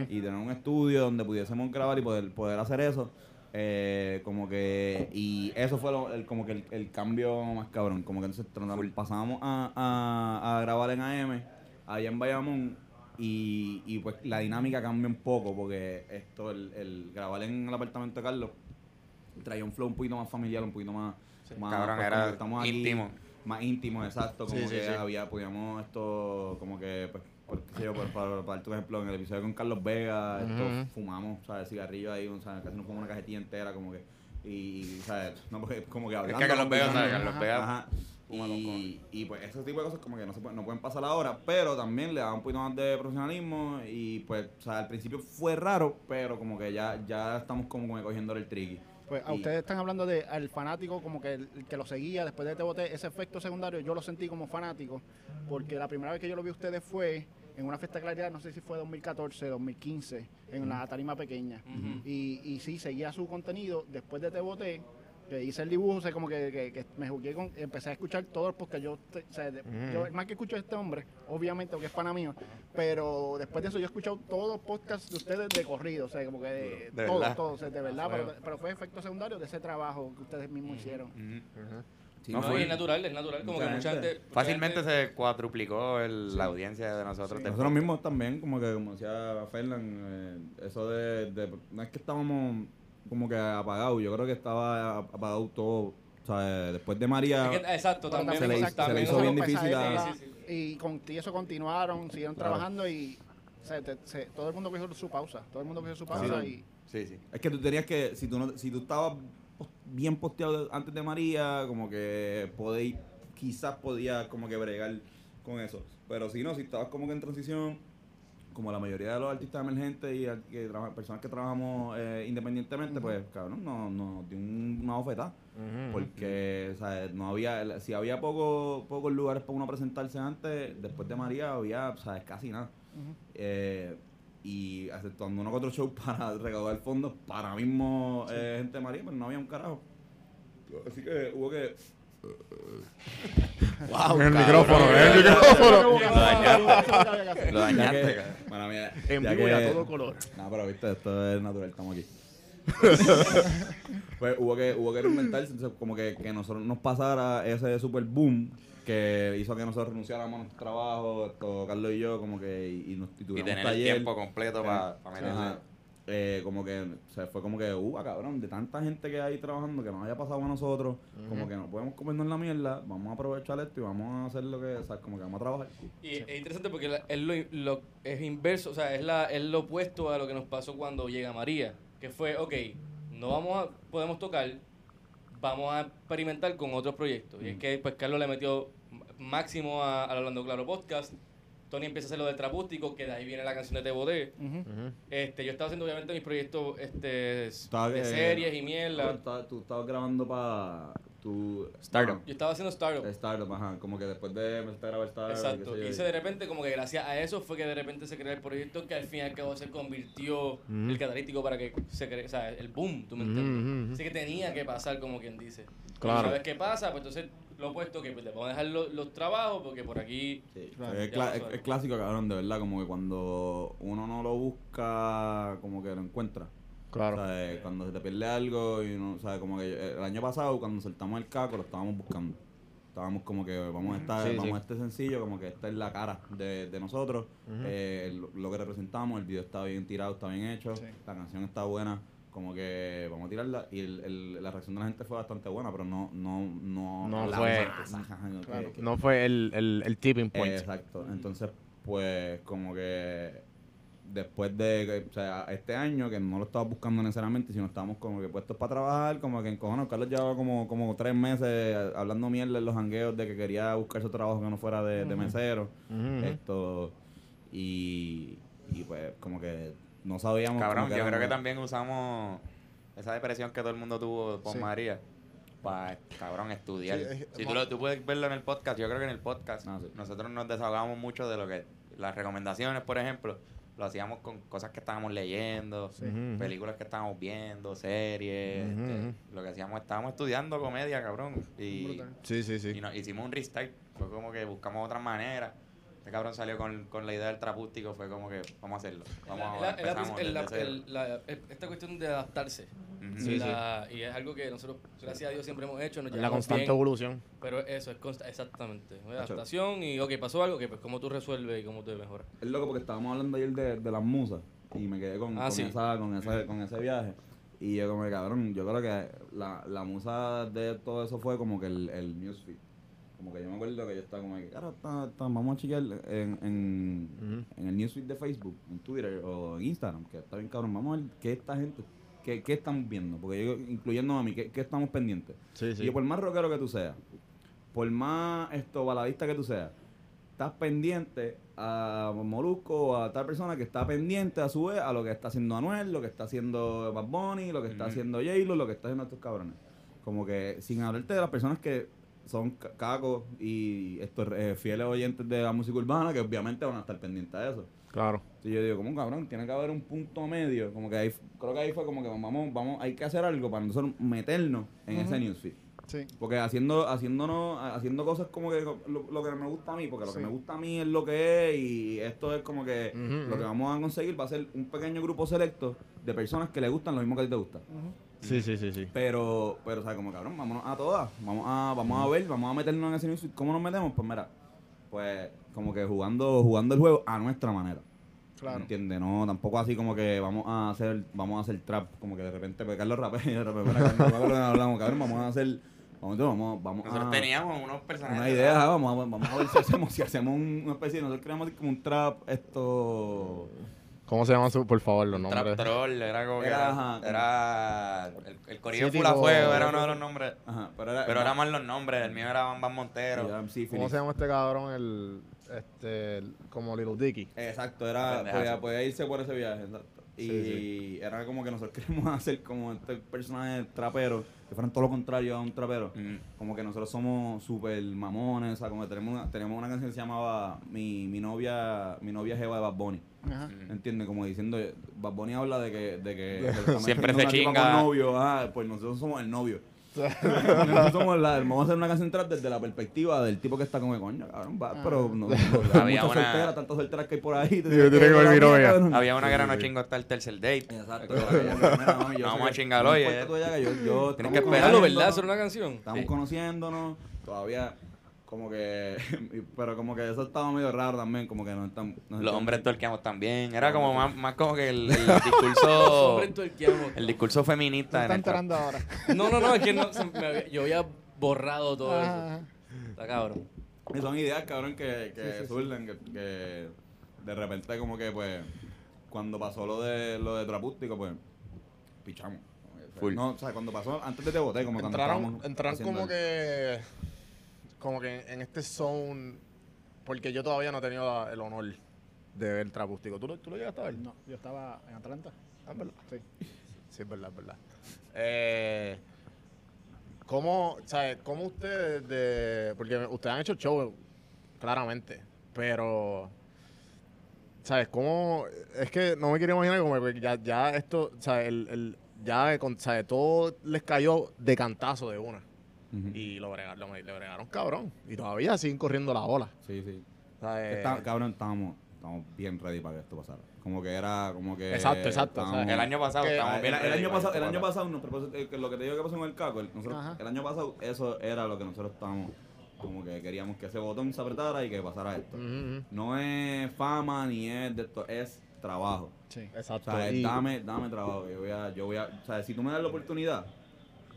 y tener un estudio donde pudiésemos grabar y poder poder hacer eso. Eh, como que y eso fue lo- el, como que el, el cambio más cabrón como que entonces pasábamos a, a, a grabar en AM allá en Bayamón y, y pues la dinámica cambia un poco porque esto el, el grabar en el apartamento de Carlos traía un flow un poquito más familiar un poquito más, más
Cabrón,
pues,
era
como que estamos aquí,
íntimo.
más íntimo exacto como
Sí, sí,
que
sí.
había podíamos esto como que pues por, qué sé yo, por, por, ejemplo, en el episodio con Carlos Vega, esto,
Ujú.
fumamos, ¿sabes? Cigarrillo ahí, o sea, casi nos fumamos una cajetilla entera, como que, y, ¿sabes? No, porque como que
es
hablando.
que Carlos Vega. ¿sabes? Carlos Vega.
Ajá. Y, y pues ese tipo de cosas como que no, se pueden, no pueden pasar ahora, pero también le da un poquito más de profesionalismo y pues, o sea, al principio fue raro, pero como que ya, ya estamos como cogiendo el tricky.
Pues a
Y-
ustedes están hablando de al fanático como que el, el que lo seguía después de Te Boté, ese efecto secundario yo lo sentí como fanático, porque la primera vez que yo lo vi a ustedes fue en una fiesta de claridad, no sé si fue 2014, 2015, en la tarima pequeña. Y, y sí, seguía su contenido, después de Te Boté, que hice el dibujo, o sea, como que, que- que me jugué con, empecé a escuchar todos porque yo, o sea, de- yo más que escucho a este hombre, obviamente, porque es pana mío, pero después de eso yo he escuchado todos los podcasts de ustedes de corrido, o sea, como que de,
De
todos,
verdad.
todos, o sea, de verdad, pero, pero fue efecto secundario de ese trabajo que ustedes mismos hicieron.
Ujú.
Sí,
No,
No,
fue-
es natural, es natural, como
Mucha
que mucha
gente.
gente... mucha
Fácilmente
gente-
se cuadruplicó el- la audiencia de nosotros.
Nosotros mismos también, como que como decía Fernan, eh, eso de, de- No es que estábamos como que apagados, yo creo que estaba apagado todo. O sea, después de María.
Es que- exacto, también...
se le hizo-
exacto,
se le
también
hizo
eso-
bien difícil a-
época,
Sí, sí, sí.
Y con y eso continuaron, siguieron
Claro.
trabajando y o sea, te- se- todo el mundo cogió su pausa, todo el mundo cogió su pausa
Claro.
y
Sí, sí.
Es que tú tenías que, si tú no, si tú estabas bien posteado antes de María, como que podéis, quizás podías como que bregar con eso. Pero si no, si estabas como que en transición, como la mayoría de los artistas emergentes y que personas que trabajamos eh, independientemente, pues cabrón, no, no, dio un- una bofetada. Porque, o sea, no había, si había poco, pocos lugares para uno presentarse antes, después de María había, o sea, casi nada. Eh, y aceptando uno que otro show para recaudar fondos para mismo eh, gente de María, pues no había un carajo. Así que hubo que.
En el micrófono, en el micrófono.
Lo dañaste. Lo
ya
dañaste,
que-
cabrón.
Bueno, mira,
En vivo y a todo color.
No, pero viste, esto es natural, estamos aquí. pues hubo que, hubo que reinventarse, entonces como que, que nosotros nos pasara ese super boom que hizo que nosotros renunciáramos a nuestro trabajo, esto, Carlos y yo, como que, y, y nos y
Y tener el
taller.
tiempo completo para meterle.
Eh, como que se fue como que, uh, cabrón, de tanta gente que hay trabajando que nos haya pasado a nosotros, como que no podemos comernos la mierda, vamos a aprovechar esto y vamos a hacer lo que, o sea, como que vamos a trabajar.
Y es interesante porque la- es, lo, lo- es inverso, o sea, es, la, es lo opuesto a lo que nos pasó cuando llega María, que fue, ok, no vamos a, podemos tocar, vamos a experimentar con otros proyectos. Y es que pues Carlos le metió máximo a- al Hablando Claro Podcast Tony empieza a hacer lo del trapústico, que de ahí viene la canción de.
Ujú.
Este, yo estaba haciendo obviamente mis proyectos este, de series y mierda.
tú estabas grabando para tu...
Stardom.
Yo estaba haciendo Startup.
Stardom, ajá. Como que después de empezar a grabar Stardom.
Exacto. Y ese de repente, como que gracias a eso fue que de repente se creó el proyecto que al fin y al cabo se convirtió el catalítico para que se cree, o sea, el boom, ¿tú me entiendes?
ujú, ujú.
Así que tenía que pasar como quien dice.
Claro.
¿Sabes qué pasa? Pues entonces lo opuesto que pues, le vamos a dejar los, los trabajos porque por aquí...
Sí,
Claro.
es, es clásico, cabrón, de verdad, como que cuando uno no lo busca, como que lo encuentra.
Claro.
O sea, cuando se te pierde algo y uno, o sea, como que eh, el año pasado cuando soltamos el caco lo estábamos buscando. Estábamos como que vamos a estar,
Sí,
vamos
sí.
a este sencillo, como que esta es la cara de, de nosotros, eh, lo, lo que representamos, el video está bien tirado, está bien hecho,
Sí.
la canción está buena, como que vamos a tirarla y el, el- la reacción de la gente fue bastante buena, pero no, no, no,
No
la
fue-
masa, ajá, que-
Claro.
que-
No fue el, el, el tipping point.
Exacto. Entonces, pues, como que después de, que, o sea, este año, que no lo estaba buscando necesariamente, sino estábamos como que puestos para trabajar, como que en cojones, Carlos llevaba como, como tres meses hablando mierda en los hangueos de que quería buscar su trabajo que no fuera de, de mesero. Esto, y, y pues, como que no sabíamos.
Cabrón, yo creo que también usamos esa depresión que todo el mundo tuvo por
Sí.
María para, cabrón, estudiar.
Sí, es-
si tú, lo- tú puedes verlo en el podcast, yo creo que en el podcast
Ah, sí.
nosotros nos desahogamos mucho de lo que, las recomendaciones, por ejemplo, lo hacíamos con cosas que estábamos leyendo, películas que estábamos viendo, series, este, lo que hacíamos, estábamos estudiando comedia, cabrón. Y.
Sí, sí, sí.
y nos hicimos un restart, fue como que buscamos otras maneras. Este cabrón salió con, con la idea del trapústico, fue como que vamos a hacerlo. Vamos
La-
a
la- esta cuestión de adaptarse.
Ujú.
Sí,
La- Y es algo que nosotros, gracias a Dios, siempre hemos hecho. Nos
la constante
bien,
evolución.
Pero eso es consta- exactamente. Adaptación y, ok, pasó algo, que pues cómo tú resuelves y cómo te mejoras.
Es loco porque estábamos hablando ayer de, de las musas y me quedé con,
Ah,
con
sí.
esa, con, ese, con ese viaje. Y yo como que, cabrón, yo creo que la, la musa de todo eso fue como que el, el newsfeed. Como que yo me acuerdo que yo estaba como que, está- vamos a chequear en, en, en el newsfeed de Facebook, en Twitter o en Instagram, que está bien cabrón. Vamos a ver qué esta gente, qué, qué están viendo. Porque yo, incluyéndome a mí, qué, qué estamos pendientes.
Sí,
Y yo, por más rockero que tú seas, por más esto baladista que tú seas, estás pendiente a Molusco o a tal persona que está pendiente a su vez a lo que está haciendo Anuel, lo que está haciendo Bad Bunny, lo que está haciendo J-Lo, lo que está haciendo estos cabrones. Como que sin hablarte de las personas que son ca- cacos y estos eh, fieles oyentes de la música urbana que obviamente van a estar pendientes a eso.
Claro.
Sí, yo digo, como cabrón, tiene que haber un punto medio. Como que ahí, creo que ahí fue como que vamos, vamos, hay que hacer algo para nosotros meternos en ese newsfeed.
Sí.
Porque haciendo, haciéndonos, haciendo cosas como que lo, lo que me gusta a mí, porque lo
Sí.
que me gusta a mí es lo que es y esto es como que lo que vamos a conseguir va a ser un pequeño grupo selecto de personas que le gustan lo mismo que a ti te gusta.
Sí, sí, sí, sí.
Pero, pero, o sea, como cabrón, vámonos a todas. Vamos a, vamos a ver, vamos a meternos en ese newsfeed. ¿Cómo nos metemos? Pues mira, pues como que jugando, jugando el juego a nuestra manera.
Claro.
¿Entiendes? No, tampoco así como que vamos a hacer, vamos a hacer trap, como que de repente pues Carlos y de repente hablamos, cabrón, vamos a hacer, vamos, vamos, vamos
Nosotros
a,
teníamos unos personajes.
una idea, vamos a, vamos a ver si hacemos, si hacemos un- una especie, nosotros queremos como un trap, esto,
¿Cómo se llaman, su- por favor, los
Trap
nombres?
Troll, era como que
Era,
era,
ajá,
era el, el corillo
Sí,
Full a
tipo-
Fuego era uno de los nombres.
ajá, pero era,
Pero eran más los nombres, el mío era Bambam Montero.
era
¿Cómo se llama este cabrón? El, este, el- como Little Dicky.
Exacto, era, podía, podía irse por ese viaje, exacto. Y
Sí,
era como que nosotros queremos hacer como este personaje trapero, que fueran todo lo contrario a un trapero.
Mm.
Como que nosotros somos súper mamones, o sea, como que tenemos una, tenemos una canción que se llamaba Mi, mi novia mi novia Jeva de Bad Bunny.
Ajá.
Mm.
¿Entiendes? Como diciendo, Bad Bunny habla de que, de que le está
Siempre se chinga.
con novio, ah, pues nosotros somos el novio. Nosotros somos la, vamos a hacer una canción trap desde la perspectiva del tipo que está como, coño, cabrón, va, pero no, no,
Había una-
solteras, tantas solteras que hay por ahí.
Había una que era no chingo hasta el tercer date.
Exacto.
Vamos a chingar hoy, eh. Tienes que esperar.
Claro, ¿verdad? era una canción.
Estamos conociéndonos, todavía como que, pero como que eso estaba medio raro también, como que no están... no
Los
están-
hombres torqueamos también. Era como más, más como que el, el
Los
discurso.
hombres tuerqueamos.
el discurso feminista
está
en el trap.
enterando ahora.
No, no, no, es que no, se me había- yo había borrado todo
Ajá.
eso. Está cabrón.
Y son ideas, cabrón, que, que
Sí, sí, sí.
surgen, que, que de repente como que, pues, cuando pasó lo de lo de Trapústico, pues, pichamos.
Full.
No, o sea, cuando pasó, antes de Te Boté, como cuando
Entraron,
estábamos
entraron como
el-
que, como que en este zone porque yo todavía no he tenido la- el honor de ver Trapústico. ¿Tú, lo- ¿Tú lo llegaste a ver?
No, yo estaba en Atlanta.
Ah, ¿verdad?
Sí.
Sí, es verdad, es verdad. Eh, ¿Cómo, sabes, cómo ustedes, de, porque ustedes han hecho show, claramente, pero, ¿sabes? ¿Cómo? Es que no me quiero imaginar como que ya, ya esto, ¿sabes? El, el- ya, con- ¿sabes? Todo les cayó de cantazo de una. Y lo bregaron, lo- le bregaron cabrón. Y todavía siguen corriendo la bola.
Sí, sí.
¿sabes?
Está- cabrón, estábamos, estábamos bien ready para que esto pasara. Como que era, como que...
Exacto, exacto.
El año pasado
Que-
estábamos
el,
bien
el año pasado, el
esto
año pasado, eh, lo que te digo que pasó en el caco, el, nosotros, el año pasado, eso era lo que nosotros estábamos, como que queríamos que ese botón se apretara y que pasara esto. No es fama ni es de esto, es trabajo.
Sí.
O
Exacto.
sea,
Y-
dame, dame trabajo. Yo voy a, yo voy a, o sea, si tú me das la oportunidad,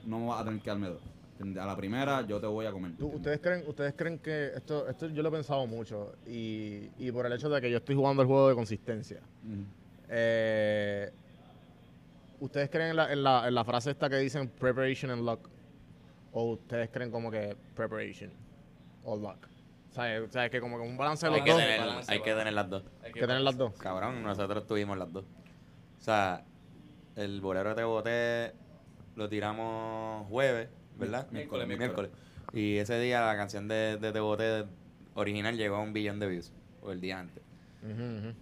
no vas a tener que darme dos. A la primera, yo te voy a comer.
¿Tú- ¿Ustedes creen, ustedes creen que esto, esto yo lo he pensado mucho y, y por el hecho de que yo estoy jugando el juego de consistencia. Eh, ¿Ustedes creen en la, en, la, en la frase esta que dicen preparation and luck? ¿O ustedes creen como que preparation o luck? O sea, o sea, que como que un balance de
Hay
los
que,
dos.
tener,
balance,
hay que tener las dos.
Hay
que tener las dos.
Cabrón, nosotros tuvimos las dos. O sea, el bolero que te boté lo tiramos jueves, ¿verdad?
Miércoles,
miércoles. Y ese día la canción de, de Te Boté original llegó a un billón de views. O el día antes.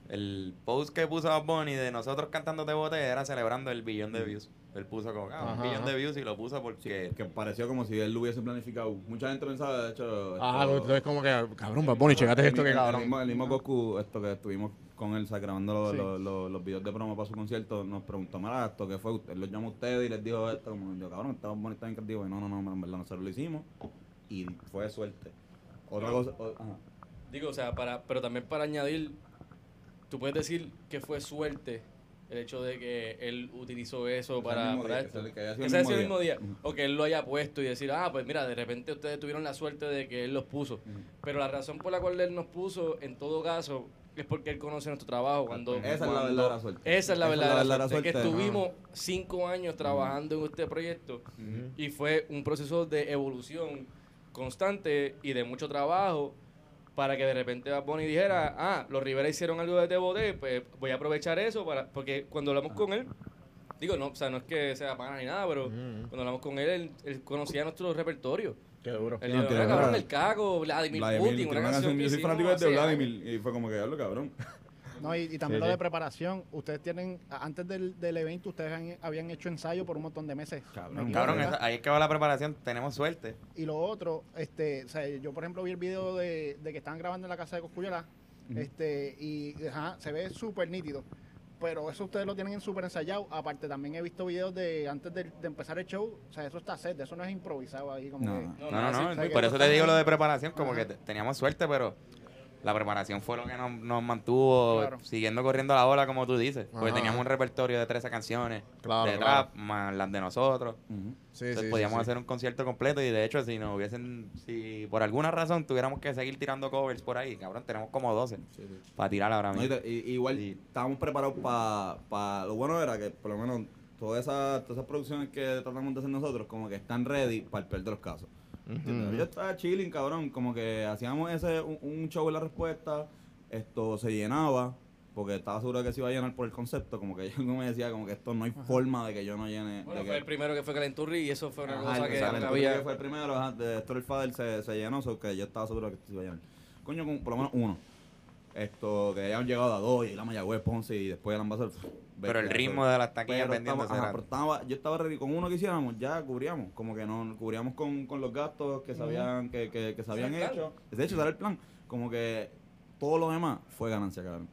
El post que puso Bad Bunny de nosotros cantando Te Boté era celebrando el billón de views. Él puso como, ah, un
Ajá,
billón
ajá.
de views y lo puso porque...
Que pareció como si él lo hubiese planificado. Mucha gente pensaba, de hecho.
Ah,
esto-
entonces como que, cabrón, Bad Bunny, checate esto que cabrón.
El mismo, el mismo Goku, esto que estuvimos con él, o sea, grabando los,
Sí.
los, los, los videos de promo para su concierto, nos preguntó, mira, esto que fue, él los llamó a ustedes y les dijo esto, como yo, cabrón, estaba bonito, bien creativo. Y no, no, no, en verdad, nosotros lo hicimos y fue de suerte. Otra cosa, o- ajá.
Digo, o sea, para, pero también para añadir, tú puedes decir que fue suerte el hecho de que él utilizó eso para, para
día,
esto.
que
Que
el
sea
mismo
ese mismo día.
día.
O que él lo haya puesto y decir, ah, pues mira, de repente ustedes tuvieron la suerte de que él los puso. Pero la razón por la cual él nos puso, en todo caso, es porque él conoce nuestro trabajo. Cuando,
Esa es la verdadera suerte.
Esa es la verdadera,
verdadera
suerte. Que
suerte.
estuvimos cinco años trabajando en este proyecto y fue un proceso de evolución constante y de mucho trabajo para que de repente Bad Bunny dijera, ah, los Rivera hicieron algo de TBT, pues voy a aprovechar eso para porque cuando hablamos con él, digo, no, o sea, no es que sea pana ni nada, pero cuando hablamos con él, él, él conocía nuestro repertorio.
Qué duro.
Él
No,
"Ah, cabrón, el cago, Vladimir,
Vladimir,
Putin, una
una
canción
canción,
que
yo soy fanático de
hace años".
Vladimir y fue como que, hablo cabrón.
No, y, y también
Sí,
lo
sí.
de preparación. Ustedes tienen, antes del, del evento, ustedes han- habían hecho ensayo por un montón de meses.
Cabrón,
Cabrón, ahí es que va la preparación. Tenemos suerte.
Y lo otro, este, o sea, yo por ejemplo vi el video de, de que estaban grabando en la casa de Coscuyola, este, y ajá, se ve súper nítido. Pero eso ustedes lo tienen en súper ensayado. Aparte, también he visto videos de antes de, de empezar el show. O sea, eso está set, eso no es improvisado ahí como
No,
que-
no.
No,
No, no, por eso te digo lo de preparación, como
Ajá.
que te- teníamos suerte, pero la preparación fue lo que nos, nos mantuvo
Claro.
siguiendo corriendo la ola, como tú dices. Porque teníamos un repertorio de 13 canciones
Claro,
de
claro.
trap, más las de nosotros.
Sí,
Entonces
sí,
podíamos
sí, sí.
hacer un concierto completo y de hecho si nos hubiesen, si por alguna razón tuviéramos que seguir tirando covers por ahí, cabrón, tenemos como 12
Sí, sí.
para tirar ahora mismo.
y- igual
Sí.
estábamos preparados para... lo bueno era que por lo menos todas esas, todas esas producciones que tratamos de hacer nosotros como que están ready para el peor de los casos. Yo estaba chilling, cabrón, como que hacíamos ese un, un show en la respuesta, esto se llenaba, porque estaba seguro de que se iba a llenar por el concepto, como que yo me decía como que esto no hay forma de que yo no llene.
Bueno,
de
fue
que,
el primero que fue Calenturri y eso fue una
Ajá,
cosa
el
que
Turkey
había.
que fue el primero, de Story Father se, se llenó, so que yo estaba seguro de que se iba a llenar. Coño, con por lo menos uno. Esto, que hayan llegado a dos, y la Mayagüez, Ponce, y después el Ambassador.
Pero el ritmo de las taquillas vendiendo
estaba- ajá, pero estaba- yo estaba ready con uno que hiciéramos, ya cubríamos, como que no cubríamos con, con los gastos que se habían, que, que, que se habían hecho. De hecho, ese era el plan. Como que todo lo demás fue ganancia, cabrón.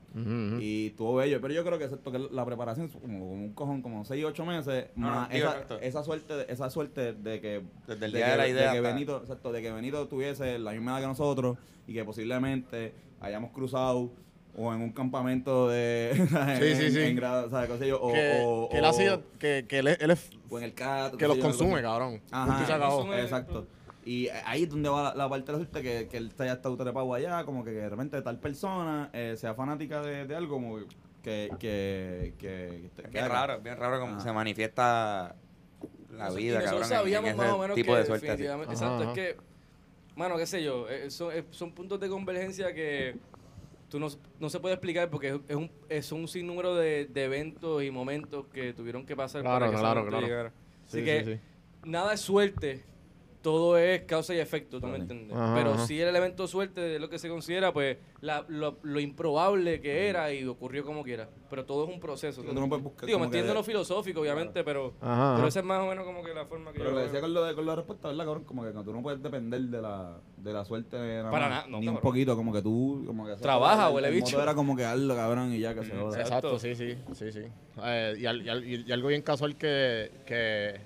Y estuvo bello, pero yo creo que excepto que la preparación como, como un cojón, como 6 8 meses,
No,
más
no,
esa, esa suerte, de- esa suerte de que
Desde el
de
día
que,
de la idea
que
hasta-
Benito, exacto, de que Benito tuviese la misma edad que nosotros y que posiblemente hayamos cruzado o en un campamento de
Sí, sí,
en-
sí.
en grado, ¿sabes? Qué sé yo, o,
que,
o-
que él ha
o-
sido, que, que él, es- él es,
o en el cat,
que los
yo,
consume, cabrón.
Ajá,
Punto y se acabó.
Consume-
Exacto. Y ahí es donde va la, la parte de la suerte, que, que él haya estado trepado allá, como que de repente tal persona eh, sea fanática de, de algo, como que... que, que, que-
Es
que
bien
haga.
raro, bien raro como se manifiesta la vida,
y nosotros
cabrón, en-
sabíamos
en
más
ese
o menos
tipo
que
de suerte. así.
definitivamente,
Ajá,
exacto,
ajá.
es que mano, qué sé yo, eh, son, eh, son puntos de convergencia que tú no, no se puede explicar porque es, es un, es un sinnúmero de, de eventos y momentos que tuvieron que pasar
Claro,
para que
claro, claro.
llegara. Así
Sí,
que
sí, sí.
nada es suerte, todo es causa y efecto, ¿tú me entiendes?
Ajá,
Pero
ajá.
sí el elemento de suerte es lo que se considera, pues, la- lo, lo improbable que era y ocurrió como quiera. Pero todo es un proceso.
Tú no puedes buscar
Digo,
como que-
metiendo lo filosófico, obviamente, pero,
Ajá,
pero esa es más o menos como que la forma que
Pero
yo
le
veo.
decía con, lo de, con la respuesta, ¿verdad, cabrón? Como que tú no puedes depender de la, de la suerte nada
Para nada, no,
ni un poquito, como que tú... Como que
Trabaja,
el-
huele
el
bicho.
era como que hazlo, cabrón, y ya que se joda.
Exacto, sí, sí, sí, sí. Eh, y, al- y al- y algo bien casual que, que,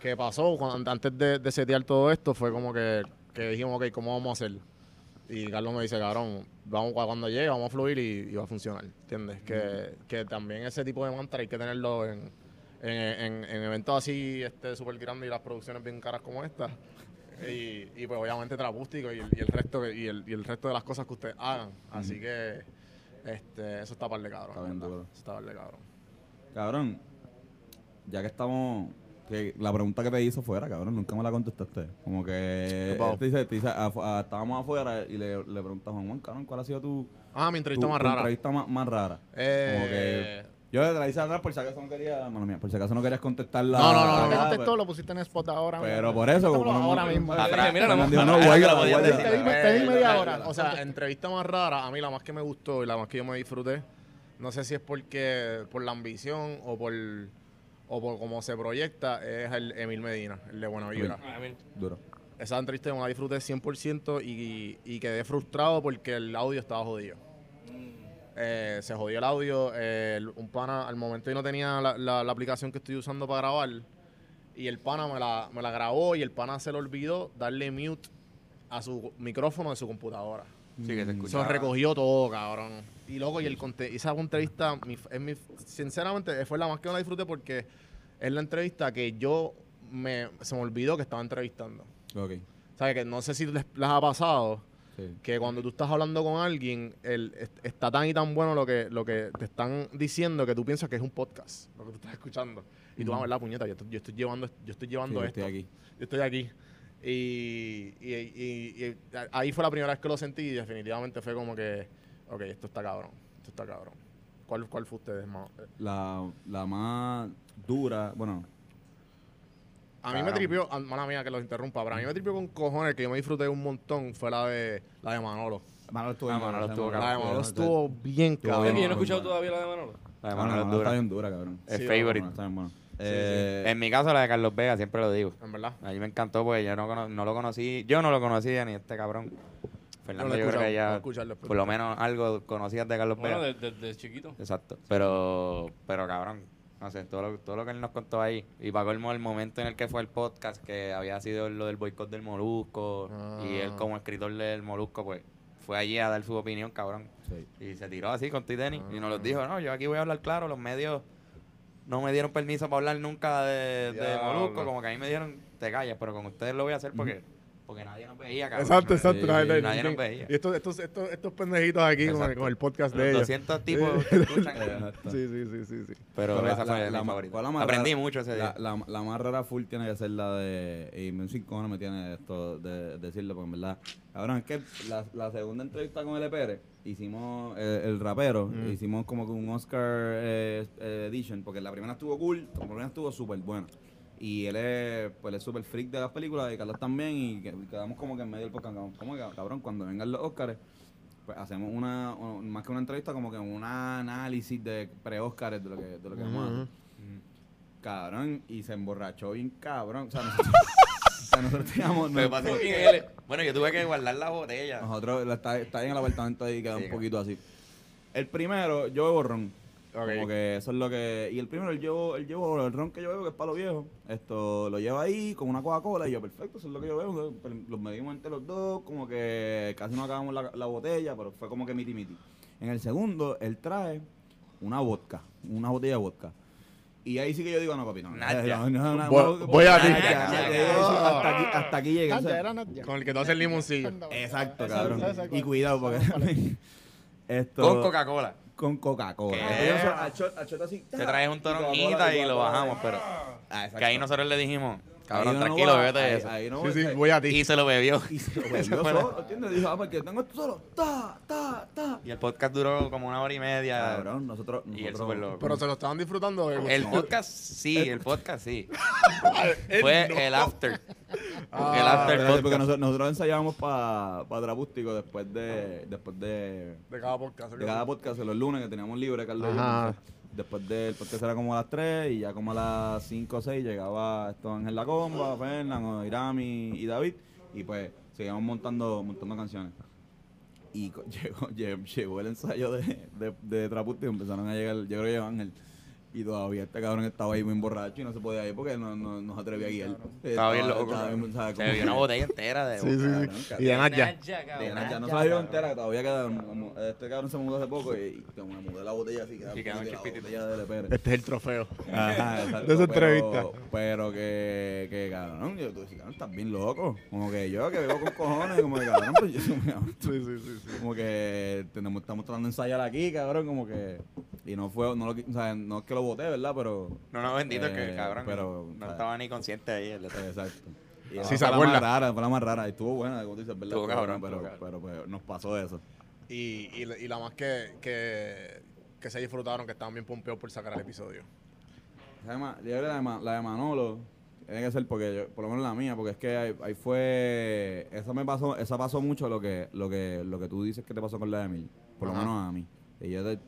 que pasó cuando, antes de, de setear todo esto fue como que, que dijimos, ok, ¿cómo vamos a hacer? Y Carlos me dice, cabrón, vamos cuando llegue, vamos a fluir y, y va a funcionar, ¿entiendes? Que, que también ese tipo de mantra hay que tenerlo en, en, en- en eventos así este súper grandes y las producciones bien caras como esta. Y, y pues obviamente trapústico y el, y el resto y el, y el resto de las cosas que ustedes hagan. Así que este, eso está par de cabrón.
Está bien duro.
Eso está par de cabrón.
Cabrón, ya que estamos... Que la pregunta que te hizo fuera, cabrón, nunca me la contestaste. Como que...
¿Qué pasó?
te dice, te dice, ah, estábamos afuera y le, le preguntas a Juan, Juan, cabrón, ¿cuál ha sido tu,
Ah, mi
tu,
entrevista más
tu
rara.
entrevista más, más rara?
Eh,
Como que... Yo te la hice atrás por si acaso no quería... Mano mía, por si acaso no querías contestarla.
No, no, no,
No
no,
te
no,
contestó, lo pusiste en spot ahora
Pero por eso... Como no-
ahora mismo.
Atrás, mira,
no,
di, te di media hora.
O sea, entrevista más rara, a mí la más que me gustó y la más que yo me disfruté, no sé si es porque por la ambición o por o por cómo se proyecta, es el Emil Medina, el de Buena Vibra.
Bien.
Duro.
Esa entrevista me la disfruté 100% y, y quedé frustrado porque el audio estaba jodido. Eh, se jodió el audio. eh, un pana, al momento yo no tenía la, la- la aplicación que estoy usando para grabar. Y el pana me la, me la grabó y el pana se le olvidó darle mute a su micrófono de su computadora.
Sí, que se
Se
escuchaba.
recogió todo, cabrón. Y loco, y el esa entrevista, mi- es mi, sinceramente, fue la más que me la disfruté porque es la entrevista que yo me, se me olvidó que estaba entrevistando.
Ok.
¿Sabes? Que no sé si les, les ha pasado
Sí.
que cuando tú estás hablando con alguien, el, est- está tan y tan bueno lo que, lo que te están diciendo que tú piensas que es un podcast, lo que tú estás escuchando. Y tú,
Ujú.
a ver, la puñeta, yo estoy, yo estoy llevando, yo estoy llevando
Sí,
esto.
estoy aquí.
Yo estoy aquí. Y, y- y- y ahí fue la primera vez que lo sentí y definitivamente fue como que, ok, esto está cabrón, esto está cabrón. ¿Cuál, cuál fue ustedes más?
La, la más dura, bueno,
A mí me
Cabrón.
tripió, ah, mala mía que los interrumpa, pero a mí me tripió con cojones que yo me disfruté un montón fue la de la de Manolo.
Manolo estuvo
Ah,
bien,
Manolo estuvo
La de
cabrón.
Manolo estuvo bien cabrón.
Yo no he escuchado
no.
todavía la de Manolo.
La de
Manolo,
Manolo es
Manolo está
dura.
bien dura, cabrón.
Es
Sí,
favorite.
Manolo está bien bueno. Eh,
En mi caso, la de Carlos Vega, siempre lo digo.
En verdad.
A mí me encantó porque yo no, no lo conocí, yo no lo conocía ni este cabrón. Fernando, yo creo que ya por lo menos algo conocías de Carlos
Bueno,
Vega.
desde desde chiquito.
Exacto. Pero, pero cabrón, no sé, todo lo, todo lo que él nos contó ahí. Y para colmo el momento en el que fue el podcast, que había sido lo del boicot del Molusco. Y él
Ah.
como escritor del Molusco, pues, fue allí a dar su opinión, cabrón.
sí.
Y se tiró así con Titanic. Y nos
Ah.
los dijo, no, yo aquí voy a hablar claro, los medios no me dieron permiso para hablar nunca de, de. Molusco. Como que a mí me dieron, te callas, pero con ustedes lo voy a hacer porque, porque nadie nos veía, cabrón.
Exacto, exacto.
Sí,
la gente-
nadie nos veía.
Y estos, estos, estos, estos pendejitos aquí con con el podcast de
Los
ellos.
200 tipos que escuchan.
Sí, sí, sí, sí, sí.
Pero,
Pero la-
esa
la-
fue
la
mi
ma-
favorita.
¿cuál la más
Aprendí
rara?
mucho ese día.
La, la, la más rara full tiene que ser la de. Y me cojones me tiene esto de, decirlo, porque en verdad. Cabrón, es que la, la segunda entrevista con L. Pérez, hicimos eh, el rapero,
Mm.
hicimos como que un Oscar eh, eh, edition, porque la primera estuvo cool, la primera estuvo súper buena. Y él es, pues, es súper freak de las películas, y Carlos también, y que- quedamos como que en medio del podcast. Como que, cabrón, cuando vengan los Oscars, pues hacemos una, un- más que una entrevista, como que un análisis de pre-Oscars de lo que, de lo que vamos a hacer. Cabrón, y se emborrachó bien cabrón. O sea, nosotros, o sea, nosotros teníamos.
Pasó él- bueno, yo tuve que guardar la botella.
nosotros está, está ahí en el apartamento ahí, queda
Sí,
un poquito así. El primero, yo ron.
Ok.
Como que eso es lo que. Y el primero, él llevo, él llevo el ron que yo bebo, que es para los viejos. Esto lo lleva ahí con una Coca-Cola. Y yo, perfecto, eso es lo que yo bebo. Pero Los medimos entre los dos, como que casi no acabamos la, la botella, pero fue como que miti miti. En el segundo, él trae una vodka, una botella de vodka. Y ahí sí que yo digo, no, papi, no.
Nadia.
no, no, no,
Voy- voy a ti.
Hasta aquí, hasta aquí llegué. o
Nadia,
sea,
era Nadia.
Con el que tú haces el limoncillo.
Exacto, cabrón. Y cuidado, porque. esto,
Con Coca-Cola.
Con Coca-Cola.
¿Qué?
Entonces, a shot- a shot así,
Te traes un toronjita y lo bajamos, pero
Ah, exacto.
que ahí nosotros le dijimos, Cabrón,
no
tranquilo,
va,
bébete
ahí-
eso.
ahí no
Sí, sí, voy a ti.
Y se lo bebió.
Y se lo bebió solo, ¿entiendes? Dijo, ah, porque tengo esto solo. Ta, ta, ta.
Y el podcast duró como una hora y media.
Cabrón, nosotros.
Y él
nosotros-
súper loco.
Pero se lo estaban disfrutando. de-
El podcast sí, el podcast sí. Fue
no.
el after.
Ah,
el after
Espérate, porque nosotros, nosotros ensayábamos para pa Trapústico después de después de,
De cada podcast.
de cada podcast, los lunes que teníamos libre, Carlos.
Ajá.
Después del podcast era como a las 3 y ya como a las 5 o 6 llegaba esto Ángel La Comba, Fernán, Irami y David. Y pues seguíamos montando, montando canciones. Y llegó, lle- llegó el ensayo de, de, de Trapústico y empezaron a llegar, yo creo que llegó Ángel. Y todavía este cabrón estaba ahí muy borracho y no se podía ir porque no, no, no se atrevía a guiar.
Estaba bien loco.
estaba bien,
Se
que-
una botella entera de
Sí, sí. Y de
cabrón.
De no se la dio entera, que todavía queda. Este cabrón se mudó hace poco y, y como me mudé la botella así, queda
Sí, queda un
la botella de Lepere.
Este es el trofeo.
Ajá, exacto,
De esa
pero-
entrevista.
Pero que, que cabrón, yo tú dices, cabrón, estás bien loco. Como que yo que vivo con cojones, como que cabrón, pues yo
Sí, sí, sí. sí.
como que tenemos, estamos tratando de ensayar aquí, cabrón, como que. Y no fue, no, lo, o sea, no es que lo boté, ¿verdad? Pero.
No, no, bendito que
Eh,
cabrón.
pero,
no estaba ni consciente ahí. el-
Exacto. Y
Sí, se
fue la
acuerda.
más rara, fue la más rara. Y estuvo buena, como dices, ¿verdad?
Estuvo cabrón,
pero, pero, pero, nos pasó eso.
Y, y, la- y la más que, que, que se disfrutaron, que estaban bien pompeados por sacar el episodio.
Además, yo creo que la de, Ma- la de Manolo tiene que ser porque yo, por lo menos la mía, porque es que ahí, ahí fue, esa me pasó, esa pasó mucho lo que, lo que, lo que tú dices que te pasó con la de Emil, por lo menos a mí. Y yo te,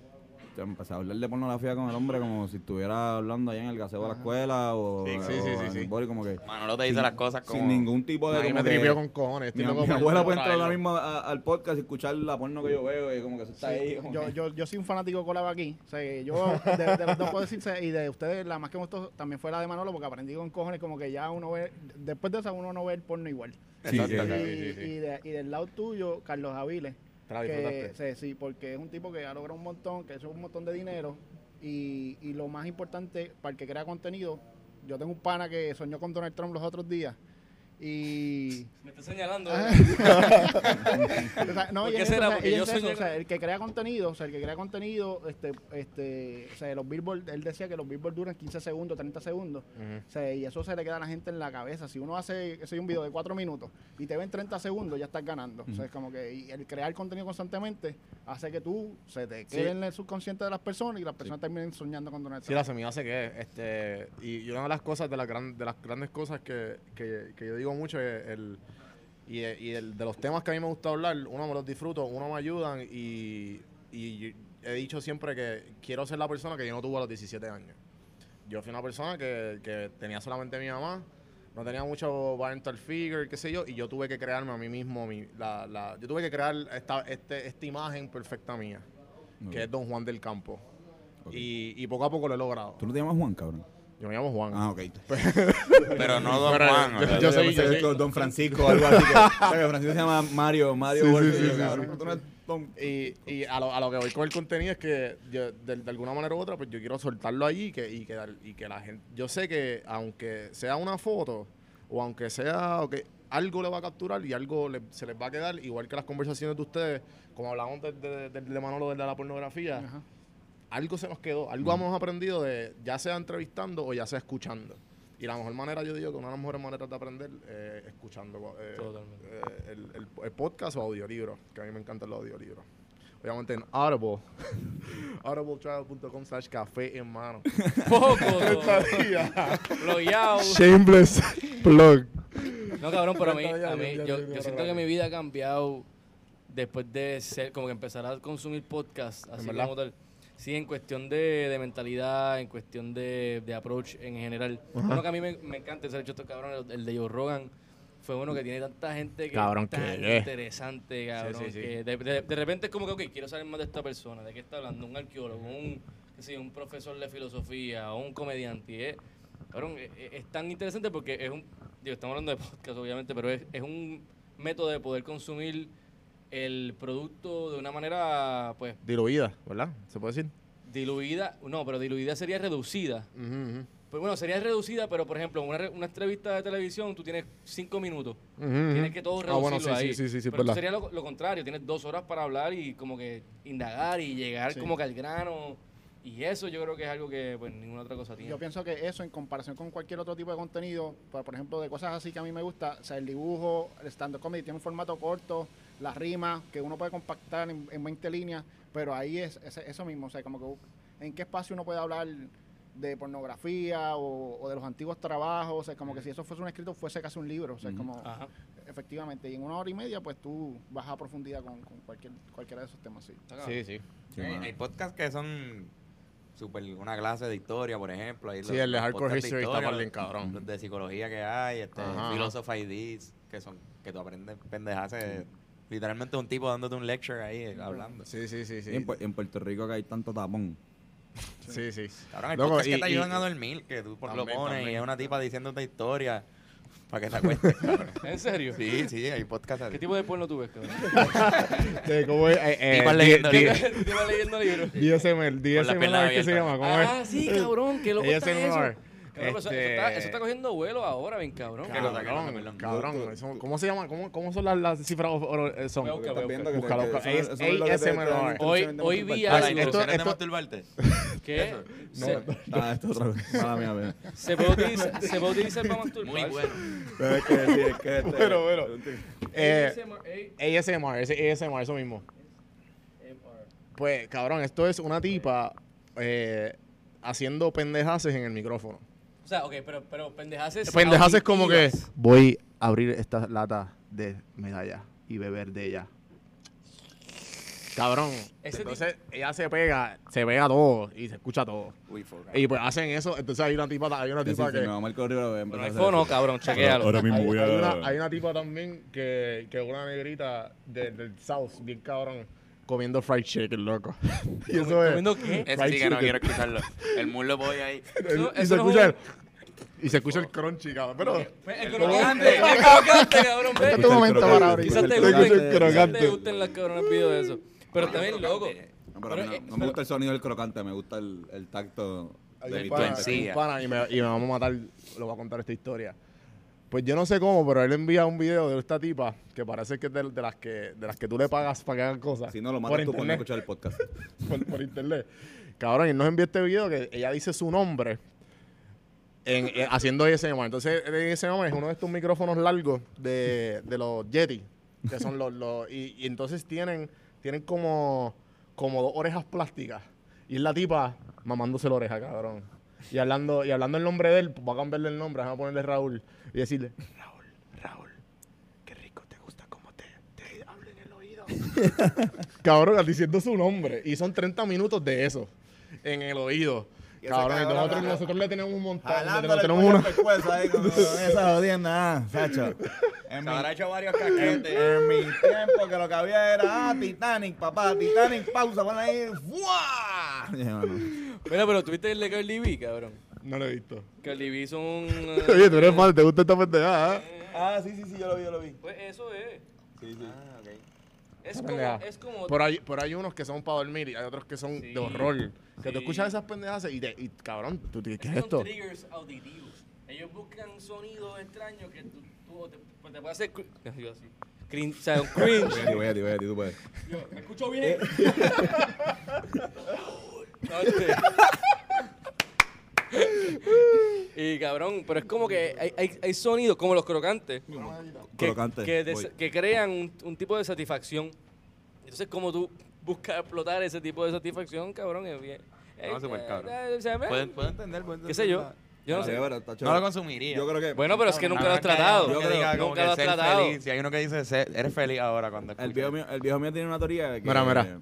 empecé a hablar de pornografía con el hombre como si estuviera hablando allá en el gaseo de la escuela o,
Sí, sí,
o
sí, sí,
en
sí.
el body, como que
Manolo te dice
sin-
las cosas como.
sin ningún tipo de
A mí
como
me tripió con cojones.
mi, abuela puede entrar ahora mismo a- al podcast y escuchar la porno que yo veo y como que eso está ahí. como
Yo,
que-
yo, yo soy un fanático colado aquí. O sea, yo de, de los dos puedo decirse, y de ustedes, la más que me gustó también fue la de Manolo, porque aprendí con cojones como que ya uno ve, después de esa uno no ve el porno igual.
Sí,
y,
sí, sí,
sí, sí.
y de- y del lado tuyo, Carlos Aviles, Sí, sí, porque es un tipo que ha logrado un montón, que es un montón de dinero, y, y lo más importante, para el que crea contenido, yo tengo un pana que soñó con Donald Trump los otros días, y...
Me está señalando.
O sea, no,
¿Por
y
qué
es eso, o sea,
yo
o sea, el que crea contenido, o sea, el que crea contenido, este, este, o sea, los billboards, él decía que los billboards duran 15 segundos, 30 segundos, o sea, y eso se le queda a la gente en la cabeza. Si uno hace, yo, un video de 4 minutos y te ven 30 segundos, ya estás ganando. O sea, es como que y el crear contenido constantemente hace que tú se te quede
Sí.
en el subconsciente de las personas y las personas terminen soñando con Donald
Sí, la semilla se que este y, y una de las cosas de las gran, de las grandes cosas que, que, que yo digo mucho es el y, y el, de los temas que a mí me gusta hablar, uno me los disfruto, uno me ayudan y, y he dicho siempre que quiero ser la persona que yo no tuve a los 17 años. Yo fui una persona que, que tenía solamente mi mamá, no tenía mucho parental figure, qué sé yo, y yo tuve que crearme a mí mismo, mi, la, la, yo tuve que crear esta, este, esta imagen perfecta mía, que es Don Juan del Campo. Y, y poco a poco lo he logrado.
¿Tú no te llamas Juan, cabrón?
Yo me llamo Juan.
Ah, ok.
Pero no Don
Pero,
Juan.
yo-
o sea,
yo soy- yo soy-
Don Francisco o algo así. Que, o sea, que Francisco se llama Mario, Mario
Sí, sí,
Borges,
sí,
y yo,
sí,
cabrón,
Y, y a, lo, a lo que voy con el contenido es que yo, de, de alguna manera u otra, pues yo quiero soltarlo allí y que, y que, y que la gente. Yo sé que aunque sea una foto o aunque sea. o que algo le va a capturar y algo le- se les va a quedar, igual que las conversaciones de ustedes, como hablamos de, de, de- de Manolo de la pornografía,
Ajá.
Algo se nos quedó, algo hemos aprendido de ya sea entrevistando o ya sea escuchando. Y la mejor manera, yo digo que una de las mejores maneras de aprender es escuchando eh,
Totalmente.
eh, el, el- el podcast o audiolibros, que a mí me encantan los audiolibros. Obviamente en Audible, audibletrial.com slash café en mano.
Poco.
Shameless plug.
No, cabrón, pero a mí, a mí- yo, siento que mi vida ha cambiado después de ser, como que empezar a consumir podcast, así como tal. Sí, en cuestión de, de mentalidad, en cuestión de, de approach en general. Uno que a mí me, me encanta, ha hecho estos cabrones, el de Joe Rogan, fue uno que tiene tanta gente que
Cabrón,
es tan
que-
interesante, cabrón,
sí, sí.
que de, de- de repente es como que, ok, quiero saber más de esta persona, de qué está hablando, un arqueólogo, un, qué sé yo, un profesor de filosofía, o un comediante, es, cabrón, es, es- es tan interesante porque es un, digo, estamos hablando de podcast obviamente, pero es, es un método de poder consumir el producto de una manera, pues,
Diluida, ¿verdad? ¿Se puede decir?
diluida, no, pero diluida sería reducida. Pues bueno, sería reducida, pero por ejemplo, una, re- una entrevista de televisión tú tienes cinco minutos. Tienes que todo
Ah,
reducirlo
bueno, sí,
ahí.
sí, sí, sí, sí,
pero
verdad.
sería lo, lo contrario, tienes dos horas para hablar y como que indagar y llegar
Sí.
como que al grano. Y eso yo creo que es algo que pues ninguna otra cosa tiene.
Yo pienso que eso en comparación con cualquier otro tipo de contenido, por, por ejemplo, de cosas así que a mí me gusta, o sea, el dibujo, el stand-up comedy tiene un formato corto, las rimas, que uno puede compactar en, en 20 líneas, pero ahí es, es eso mismo, o sea, como que en qué espacio uno puede hablar de pornografía o, o de los antiguos trabajos, o sea, como que si eso fuese un escrito fuese casi un libro, o sea, como
Ajá.
efectivamente, y en una hora y media pues tú vas a profundidad con, con cualquier, cualquiera de esos temas, sí.
Sí, sí.
Sí,
hay,
mano.
hay podcasts que son super una clase de historia, por ejemplo. Ahí
Sí, el de Hardcore History está
historia,
bien
los-
cabrón.
Los de psicología que hay, este. Philosophy This, que son que tú aprendes pendejas. eh, Literalmente un tipo dándote un lecture ahí, eh, hablando.
Sí, sí, sí, sí.
en, Pu- en Puerto Rico que hay tanto tapón.
Sí, sí.
Cabrón, podcasts
y-
que te ayudan
y-
a dormir, que tú por lo
También,
pones y es una tipa diciéndote historia para que te acuestes, cabrón.
¿En serio?
Sí, sí, hay podcasts así.
¿Qué tipo de porno tú ves, cabrón?
Sí, ¿Cómo es? Eh, eh, di-
leyendo
di-
libros.
¿Te vas leyendo libros?
DSMR, DSMR, ¿qué se llama? ¿Cómo
Ah, sí, cabrón, qué loco está eso.
ASMR.
Cabrón, pero eso, eso
Este-
está, eso está cogiendo vuelo ahora, bien cabrón.
¿Qué cosa, qué cosa,
Cabrón,
perdón?
cabrón. eso- ¿Cómo se llama? ¿Cómo, cómo son las, las cifras o- o- son?
A Hoy- vi
esto-
masturbarte.
¿Qué? Se,
Ah, esto es otra cosa. Mala mía, mía.
se puede utilizar, se puede utilizar para masturbar.
Muy bueno.
Pero es que, sí, es que este-
Bueno, bueno. Eh,
ASMR,
ASMR, eso mismo. Pues, cabrón, esto es una tipa eh, haciendo pendejaces en el micrófono.
O sea, ok, pero, pero pendejaces.
Pendejaces como que voy a abrir esta lata de medalla y beber de ella. Cabrón.
Ese
entonces ella se pega, se pega todo y se escucha todo.
Uy.
Y pues hacen eso, entonces hay una tipa, hay una
sí,
tipa
sí,
que
me va a marcar arriba, voy a
Pero
empezar
no
a
hay cabrón, chequealo.
Ahora mismo
hay,
voy
hay
a...
una, hay una tipa también que, que una negrita de- del South, bien cabrón, comiendo fried chicken, loco. y eso es.
¿Comiendo qué?
Fried
sí que no quiero escucharlo. El muslo voy ahí.
Eso-
y,
eso
se
no
escucha y se escucha el crunchy, cabrón. Pero.
Pues, El crocante, el crocante, cabrón.
Este es tu momento para abrir.
Quizás te gusten, te gusten las cabronas de eso. Pero también loco.
No, pero
Pero,
no,
eh,
no me
pero-
gusta el sonido del crocante, me gusta el, el tacto de mi
pana y, me, y me vamos a matar, lo voy a contar esta historia. Pues yo no sé cómo, pero él envía un video de esta tipa que parece que es de, de las que de las que tú le pagas para que hagan cosas.
Si no, lo
por
matas tú por no escuchar el podcast.
por, por internet. Cabrón, y nos envía este video que ella dice su nombre en, en- haciendo ASMR. Entonces, el ASMR es uno de estos micrófonos largos de, de los Yeti, que son los... los y, y entonces tienen, tienen como, como dos orejas plásticas. Y es la tipa mamándose la oreja, cabrón. Y hablando, y hablando el nombre de él, pues, voy a cambiarle el nombre, vamos a ponerle Raúl. Y decirle, Raúl, Raúl, qué rico te gusta cómo te, te hablo en el oído. Cabrón, diciendo su nombre. Y son 30 minutos de eso. En el oído.
Y
Cabrón, y
cabrón,
nosotros, nosotros le tenemos un montón. le tenemos una.
al pescuezo ahí con, con esa jodienda, ah, Sacho. En mi,
habrá hecho varios caquetes.
en mi tiempo que lo que había era, ah, Titanic, papá, Titanic, pausa, pon ahí, ¡fuah!
Mira, pero tuviste el de Cardi B, cabrón.
No lo he visto.
Cardi B hizo un.
Oye, tú eres mal, te gusta esta pendejada. ¿eh?
Ah, sí, sí, sí, yo lo vi, yo lo vi.
Pues eso es.
Sí, sí.
Ah, ok.
Es como. Es como.
Pero hay, pero hay unos que son para dormir y hay otros que son
Sí,
de horror. Que
sí.
tú escuchas esas pendejas y, te- y cabrón, tú te- ¿qué es
Esos
esto?
son triggers auditivos. Ellos buscan sonidos extraños que tú, tú te, pues te puede hacer. Yo así. Crin- o sea, un
Voy a
cringe.
ti, voy a ti, voy a ti, tú puedes.
Yo, ¿Me escucho bien? Y cabrón, pero es como que hay, hay, hay sonidos como los crocantes que,
Crocante,
que, des-
voy.
que crean un, un tipo de satisfacción. Entonces, como tú buscas explotar ese tipo de satisfacción, cabrón, es bien.
No,
eh,
súper cabrón.
eh,
puedo entender, puedo entender.
¿Qué sé yo? Yo no sé.
pero está
No
chévere.
lo consumiría.
Yo creo que.
Bueno, pero es que nunca lo has
Habrá que-
tratado.
que
Yo creo-
diga como
nunca
que
lo has
ser
tratado.
feliz. Si hay uno que dice, "Sé- eres feliz ahora cuando
El
escuchas".
viejo, mío, el viejo mío tiene una teoría que...
Mira, mira.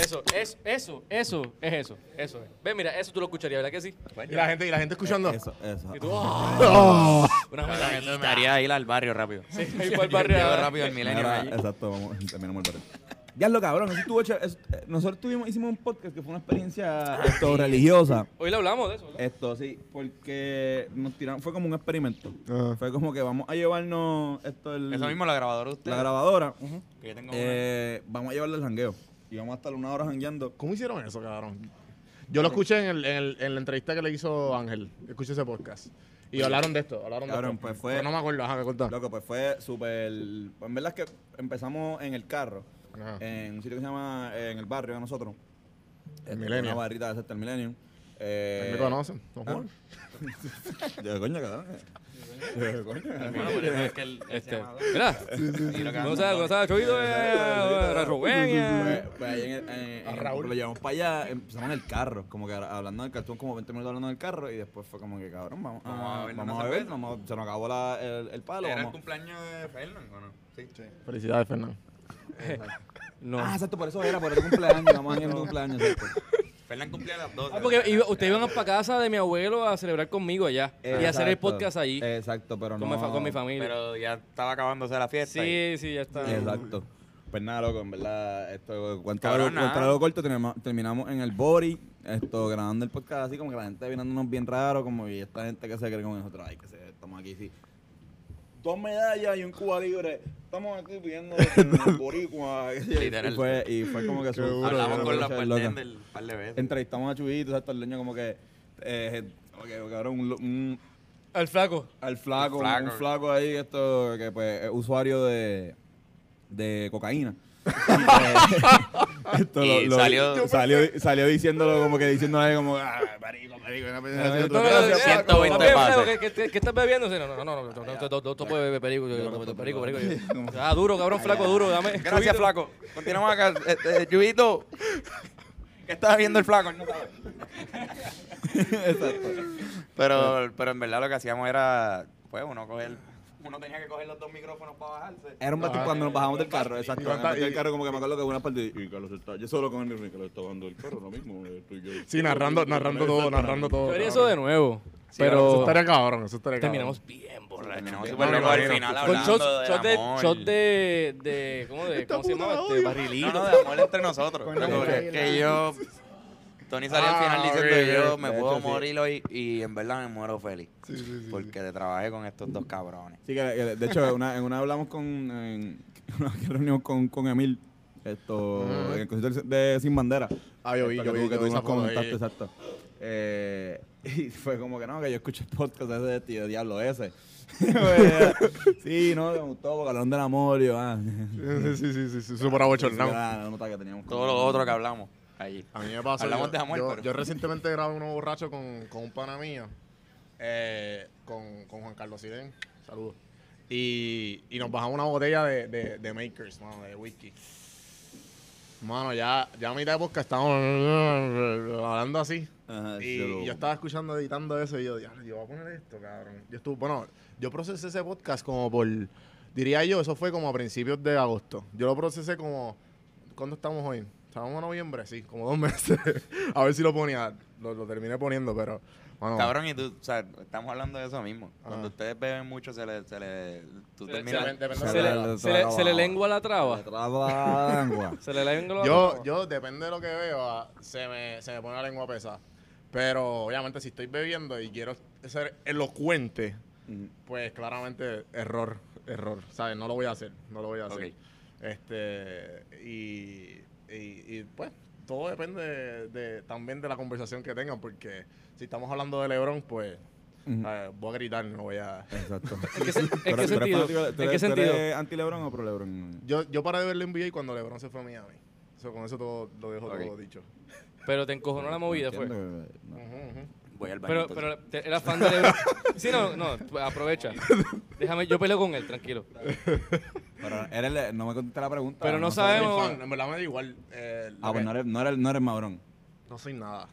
Eso, es, eso, eso, es eso, eso es. Ve, mira, eso tú lo escucharías, ¿verdad que sí?
Y la gente, y la gente escuchando.
Eso, eso.
Y tú, ¡oh! Una
eso haría ir al barrio rápido.
Sí, ahí para el barrio.
Llego rápido al milenio.
Exacto, vamos, terminamos el barrio. Ya lo cabrón, eso estuvo chévere. Eso- eh, nosotros tuvimos, hicimos un podcast que fue una experiencia esto, religiosa.
Hoy le hablamos de eso, ¿verdad?
Esto sí, porque nos tiraron, fue como un experimento.
Ajá.
Fue como que vamos a llevarnos esto el,
Eso mismo la grabadora usted.
la grabadora.
Que yo tengo
eh, vamos a llevarle el jangueo. Y vamos a estar una hora jangueando.
¿Cómo hicieron eso, cabrón? Yo lo escuché en, el- en el- en la entrevista que le hizo Ángel. Escuché ese podcast. Y hablaron de esto, hablaron
Cabrón,
de esto.
pues fue-
Pero no me acuerdo, ajá, me contó.
Loco, pues fue súper. pues en verdad es que empezamos en el carro,
Ajá.
en un sitio que se llama, en el barrio de nosotros. Este,
Millennium.
Una barrita de el Millennium. Eh,
me conocen, don Juan.
Yo, coño, cabrón. Coño.
Bueno, pero es que el,
Este, mira, no sabes, Chovito es Rubén.
pues en- lo llevamos para allá, empezamos en el carro, como que hablando del cartón, como 20 minutos hablando del carro, y después fue como que, cabrón, vamos,
Vamos a
a,
beber
vamos a beber, vamos, se nos acabó la, el, el palo,
¿Era el
vamos.
cumpleaños de Fernan o no? Sí.
Felicidades, Fernando.
No.
Ah, exacto, por eso era, por el cumpleaños, vamos a ir a tu cumpleaños, exacto.
Fernan cumplía a las 12.
Ah, porque iba- ustedes iban para casa de mi abuelo a celebrar conmigo allá y hacer el podcast allí
Exacto, pero
con,
no.
mi, con mi familia.
Pero ya estaba acabándose la fiesta. y-
sí, sí, ya está.
Exacto. Pues nada, loco, en verdad, esto,
nada.
algo corto, terminamos, terminamos en el body, esto, grabando el podcast así, como que la gente mirándonos bien raro, como y esta gente que se cree como nosotros, ay, que se, estamos aquí, sí. Dos medallas y un Cuba libre, estamos aquí pidiendo el boricua. Y fue, y fue como que su-
Hablamos con la bartender un par de veces.
Entrevistamos a Chubito, ¿sabes? El dueño como que, eh, un, un,
Al flaco.
al flaco, un flaco ahí, esto, que pues es usuario de, de cocaína. Y, pues, esto
y lo, salió,
salió, salió, diciéndolo como que diciéndole como, ah, marico, marico, una.
No, no,
120 pasos.
¿Qué, qué, qué estás bebiendo? No, no, no, no, no, no puedes beber perico, perico, perico. Ah, duro, cabrón, flaco, duro, dame.
Gracias, flaco. Continuamos acá. Este, este, ¿qué estaba viendo el flaco?
Exacto.
Pero, pero en verdad lo que hacíamos era, pues, uno coger uno tenía que coger los dos micrófonos para bajarse.
Era un bate cuando nos bajamos del carro,
Y
exacto.
cuánta-
Cuando del carro como que me acuerdo que una parte y Carlos está, yo solo con el que Carlos está bajando del carro, lo mismo, eh, tú y yo.
Sí, narrando, narrando todo, narrando todo.
Yo haría eso de nuevo,
Eso
pero
estaría cabrón, eso estaría cabrón.
terminamos bien borrachos.
Terminamos al final hablando
de,
amor.
shots de, de, ¿cómo, de, ¿cómo se? Este, barrilito.
No, no, de amor entre nosotros. Que yo... Tony salió al
Ah,
final diciendo
ok,
yo me puedo
hecho, sí.
morir hoy y en verdad me muero feliz.
Sí, sí, sí.
Porque te trabajé con estos dos cabrones.
Sí, que, que de hecho, una, en una hablamos con. En una reunión con, con Emil. Esto. En el concierto de Sin Bandera.
Ah, yo vi, yo
que
vi,
que tú nos comentaste, exacto. Eh, y fue como que no, que yo escuché el podcast ese de tío, diablo ese. sí, no, me gustó porque hablaron del amor y yo, ah.
Sí, sí, sí, sí, sí, súper abochornado.
Nota que teníamos.
Todo lo otro que hablamos allí.
A mí me pasó.
Hablamos
yo,
de amor,
yo,
pero-
yo recientemente grabé uno borracho con, con un pana mío, eh, con, con Juan Carlos Siden. Saludos. Y, y nos bajamos una botella de, de, de Makers, mano, de whisky. Mano, ya, ya a mitad de podcast estábamos hablando así.
Ajá,
Y, yo estaba escuchando, editando eso y yo, ya, yo voy a poner esto, cabrón. Yo estuve, bueno, yo procesé ese podcast como por, diría yo, eso fue como a principios de agosto. Yo lo procesé como, ¿cuándo estamos hoy? Estamos en noviembre, sí, como dos meses. a ver si lo ponía, lo, lo terminé poniendo, pero, bueno.
Cabrón, y tú, o sea, estamos hablando de eso mismo. Cuando ustedes beben mucho, se le, se le, tú
Se-
terminas...
Se le,
la-
se le, se le lengua la traba.
Le traba la lengua.
Se le lengua la
Yo,
traba.
yo, depende de lo que veo, se me, se me pone la lengua pesada. Pero, obviamente, si estoy bebiendo y quiero ser elocuente. Pues claramente error, error, ¿sabes? No lo voy a hacer, no lo voy a hacer.
Ok.
Este, y, y, y, pues todo depende de, de- también de la conversación que tengan, porque si estamos hablando de LeBron, pues eh, voy a gritar, no voy a...
Exacto.
¿En qué, en
¿Tú
qué
eres- tú eres
sentido? ¿En qué
eres-
sentido?
eres anti-Lebron o pro-Lebron?
Yo, yo paré de ver la NBA cuando LeBron se fue a Miami. Eso, con eso todo, lo dejo todo dicho.
Pero te encojonó la movida, fue.
No.
Ujú, ujú.
Voy al baño.
Pero,
entonces.
pero era fan de LeBron. Sí, no, no, aprovecha. Déjame, yo peleo con él, tranquilo.
Pero eres, no me contesté la pregunta.
Pero no
sé.
Soy
sabemos-
fan, en verdad me da igual. eh, lo
Ah, pues
que-
no eres, no eres, no eres Mabrón.
no soy nada.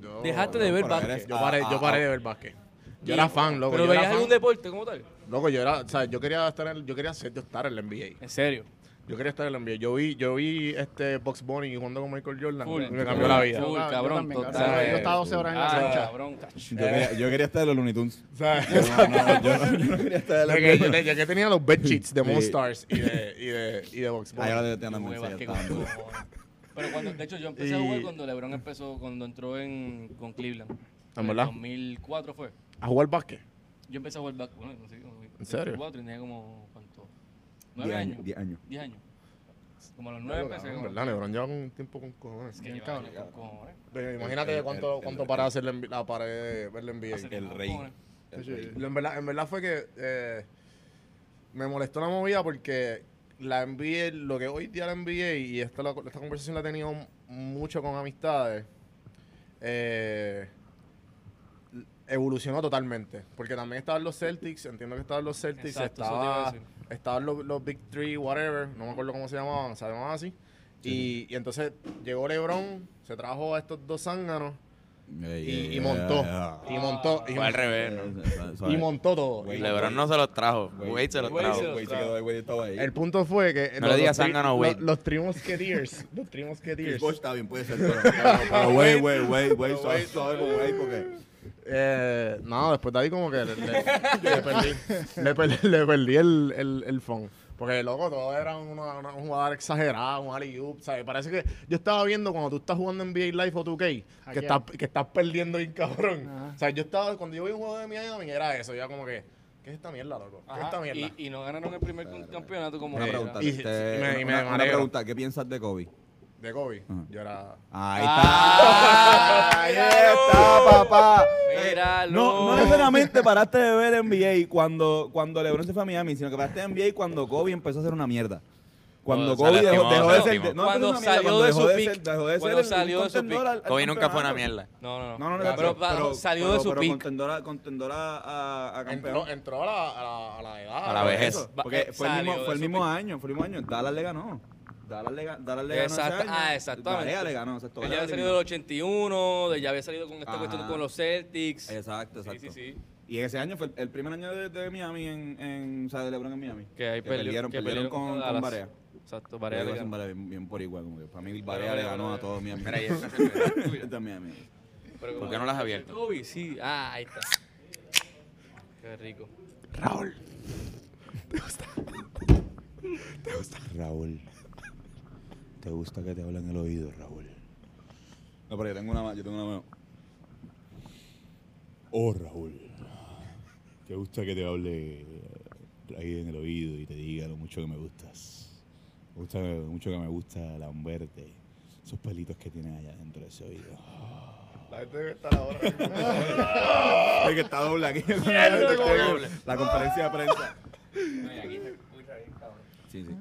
Yo,
Dejaste de ver
pero
básquet.
eres-
Yo paré,
Ah,
yo
ah,
paré
ah.
de ver básquet. Yo era fan, loco.
¿Pero
yo era
veías
fan.
algún deporte como tal?
Loco, yo era, o sea, yo quería estar en, yo quería ser, yo estar en la NBA.
En serio.
Yo quería estar en la NBA. Yo vi, yo vi este Box Bunny jugando con Michael Jordan.
Full.
me cambió la vida.
Full,
Yo
cabrón,
también,
total.
cabrón. Yo estaba 12 horas en la
Ah,
cancha.
cabrón.
Yo, quería, yo quería estar en los Looney Tunes.
O sea,
No, no, yo, no- yo no quería estar en la
de que, yo, yo que tenía los bed sheets de
Sí.
Monstars y de, y de, y de Box Bunny.
Ah,
cojones. Pero cuando, de hecho, yo empecé a jugar cuando LeBron empezó, cuando entró en, con Cleveland.
¿En verdad?
2004 fue.
A jugar básquet.
Yo empecé a jugar básquet, bueno, no sé, como
¿En serio?
2004, tenía como, ¿cuánto?
Diez
¿Nueve
años, diez años.
10 años. Como los 9 empecé.
En verdad, LeBron lleva un tiempo con cojones.
Es que llevaba
cabrón.
con cojones.
Pero imagínate
el-
cuánto,
el-
cuánto
el-
para hacer la, pared de ver la NBA.
Hace
El rey.
En verdad, en verdad fue que eh, me molestó la movida porque la NBA, lo que hoy día la NBA, y esta, la- esta conversación la he tenido mucho con amistades, eh, evolucionó totalmente. Porque también estaban los Celtics, entiendo que estaban los Celtics,
Exacto,
estaba, estaban los, los Big Three, whatever, no me acuerdo cómo se llamaban, se llamaban así. Y, y entonces llegó LeBron, se trajo a estos dos zánganos y, y montó, y montó, y,
Fue al revés, ¿no?
y montó todo. Y
LeBron no se los trajo. Wade se los
Wade
trajo.
se los.
El punto fue que
No le digas zángano a
los,
Wade.
los Three Musketeers, los Three
Chris
Musketeers,
Bosh está bien, puede ser, pero, güey, suave, suave con güey, porque...
Eh, no, después de ahí como que le, le- le perdí, le perdí, le perdí el, el, el phone. Porque, loco, todos eran una, una- un jugador exagerado, un alley-oop, ¿sabes? Parece que yo estaba viendo cuando tú estás jugando NBA Live o 2K, que estás, que estás perdiendo bien cabrón.
Ajá.
O sea, yo estaba, cuando yo vi un juego de Miami, era eso, ya como que, ¿qué es esta mierda, loco? ¿Qué es esta mierda?
y, y no ganaron el primer campeonato como
Una pregunta,
y-
este,
y me- y me
una, pregunta, ¿qué piensas de Kobe?
De Kobe,
Ajá.
yo era...
Ahí
Ah,
está. Ahí
míralo.
está, papá.
Míralo.
No, no necesariamente paraste de ver NBA cuando, cuando LeBron se fue a Miami, sino que paraste de NBA cuando Kobe empezó a hacer una mierda. Cuando Kobe dejó, dejó de ser... no,
Cuando
empezó a hacer una
salió
mierda,
de
cuando
su pick,
ser- de
cuando
ser
salió de su pick.
Kobe nunca fue una mierda.
No, no, no.
No, no, no,
pero, bajó- salió de su
pero
pick.
Contendora, contendora a, a campeón.
Entró, entró a, la, a, la, a la edad.
A la vejez.
Porque fue el mismo, fue el mismo año, fue el mismo año. Dallas le ganó. Dallas le, ga- Dallas le ganó ese
Exacto-
año.
ah, exactamente.
Varea le ganó. exacto,
Él ya
Varea
había salido del 81, de, ya había salido con esta
Ajá.
cuestión con los Celtics.
Exacto, exacto.
sí, sí.
Y ese año fue el, el primer año de, de Miami en, en, o sea, de LeBron en Miami.
Que ahí
que
perdió-
perdieron,
que
perdieron con,
con
con
Dallas.
Barea.
Exacto, Barea le ganó.
Barea bien, bien por igual. Como que para mí Barea le ganó a
pero,
todo Miami.
Mira, ahí está.
Miami.
Pero
¿Por qué no las has abierto?
Kobe, sí. Ah, ahí está. Qué rico.
Raúl. ¿Te gusta que te hablen en el oído, Raúl? No, pero yo tengo una más, yo tengo una más. Oh, Raúl. ¿Te gusta que te hable ahí en el oído y te diga lo mucho que me gustas? Me gusta lo mucho que me gusta lamberte. Esos pelitos que tienes allá dentro de ese oído.
La gente debe estar ahora.
Es que está doble aquí.
doble.
La conferencia de prensa. Sí, sí.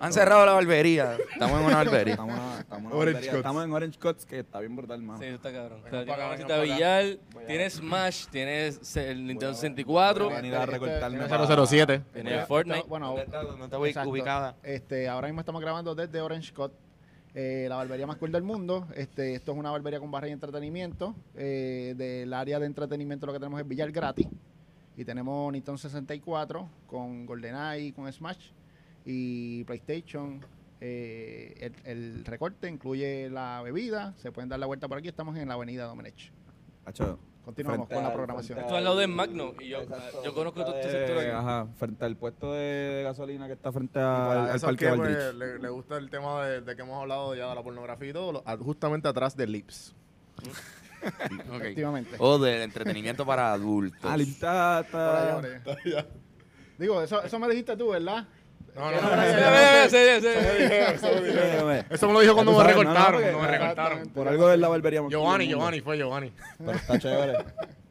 Han cerrado la barbería. Estamos en una barbería.
Estamos, en una- estamos en una
Orange
barbería.
Cuts.
Estamos en Orange Cuts, que está bien brutal, mano.
Sí, eso está cabrón. Está-
para acá,
Tienes
vengan para.
Villar, tienes Smash, tienes el Nintendo 64,
Voy a venir a recortarme. Para-
007.
tienes Fortnite.
Bueno,
No está ubi-
Exacto.
ubicada.
Este, ahora mismo estamos grabando desde Orange Cut, eh, la barbería más cool del mundo. Este, esto es una barbería con barra y entretenimiento. Eh, del área de entretenimiento lo que tenemos es billar gratis. Y tenemos Nintendo 64 con GoldenEye, con Smash y PlayStation. Eh, el, el recorte incluye la bebida. Se pueden dar la vuelta por aquí. Estamos en la avenida Domenech.
Hacho,
Continuamos
frente
con la programación.
Esto al lado de Magno. Y yo,
Exacto,
yo conozco todo este
frente
sector
de-
aquí.
Ajá, frente al puesto de gasolina que está frente al, al parque
que, pues, le, le gusta el tema de, de que hemos hablado ya de la pornografía y todo, lo- justamente atrás de Lips.
Ok.
Efectivamente.
O del entretenimiento para adultos.
Ah,
por allá. Digo, eso, eso me dijiste tú, ¿verdad?
No, no,
no.
Eso me lo dijo cuando me recortaron. cuando me recortaron.
Por algo es la barbería
Giovanni. Giovanni, fue Giovanni.
Pero está chévere.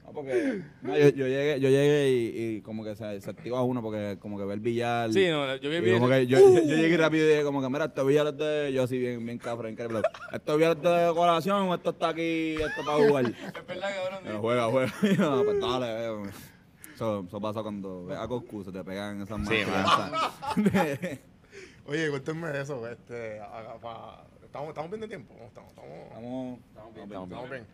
No, porque no, yo, yo llegué, yo llegué y, y como que se, se activa uno porque como que ve el billar.
Sí, no, yo vi
como que yo, yo, yo llegué rápido y dije como que mira, estos billares de... Yo así bien, bien cafre, increíble. Estos billares de decoración, esto está aquí, esto para jugar.
Es verdad, cabrón.
Pero juega, juega. No, pues dale. Eso, eso pasa cuando ves a Coscu, se te pegan esas manos.
Sí,
de-
Oye, cuéntenme de eso. Este, a- a- pa- ¿estamos, ¿Estamos bien de tiempo? ¿Cómo estamos? Estamos,
Estamos, estamos bien.
Estamos
estamos bien.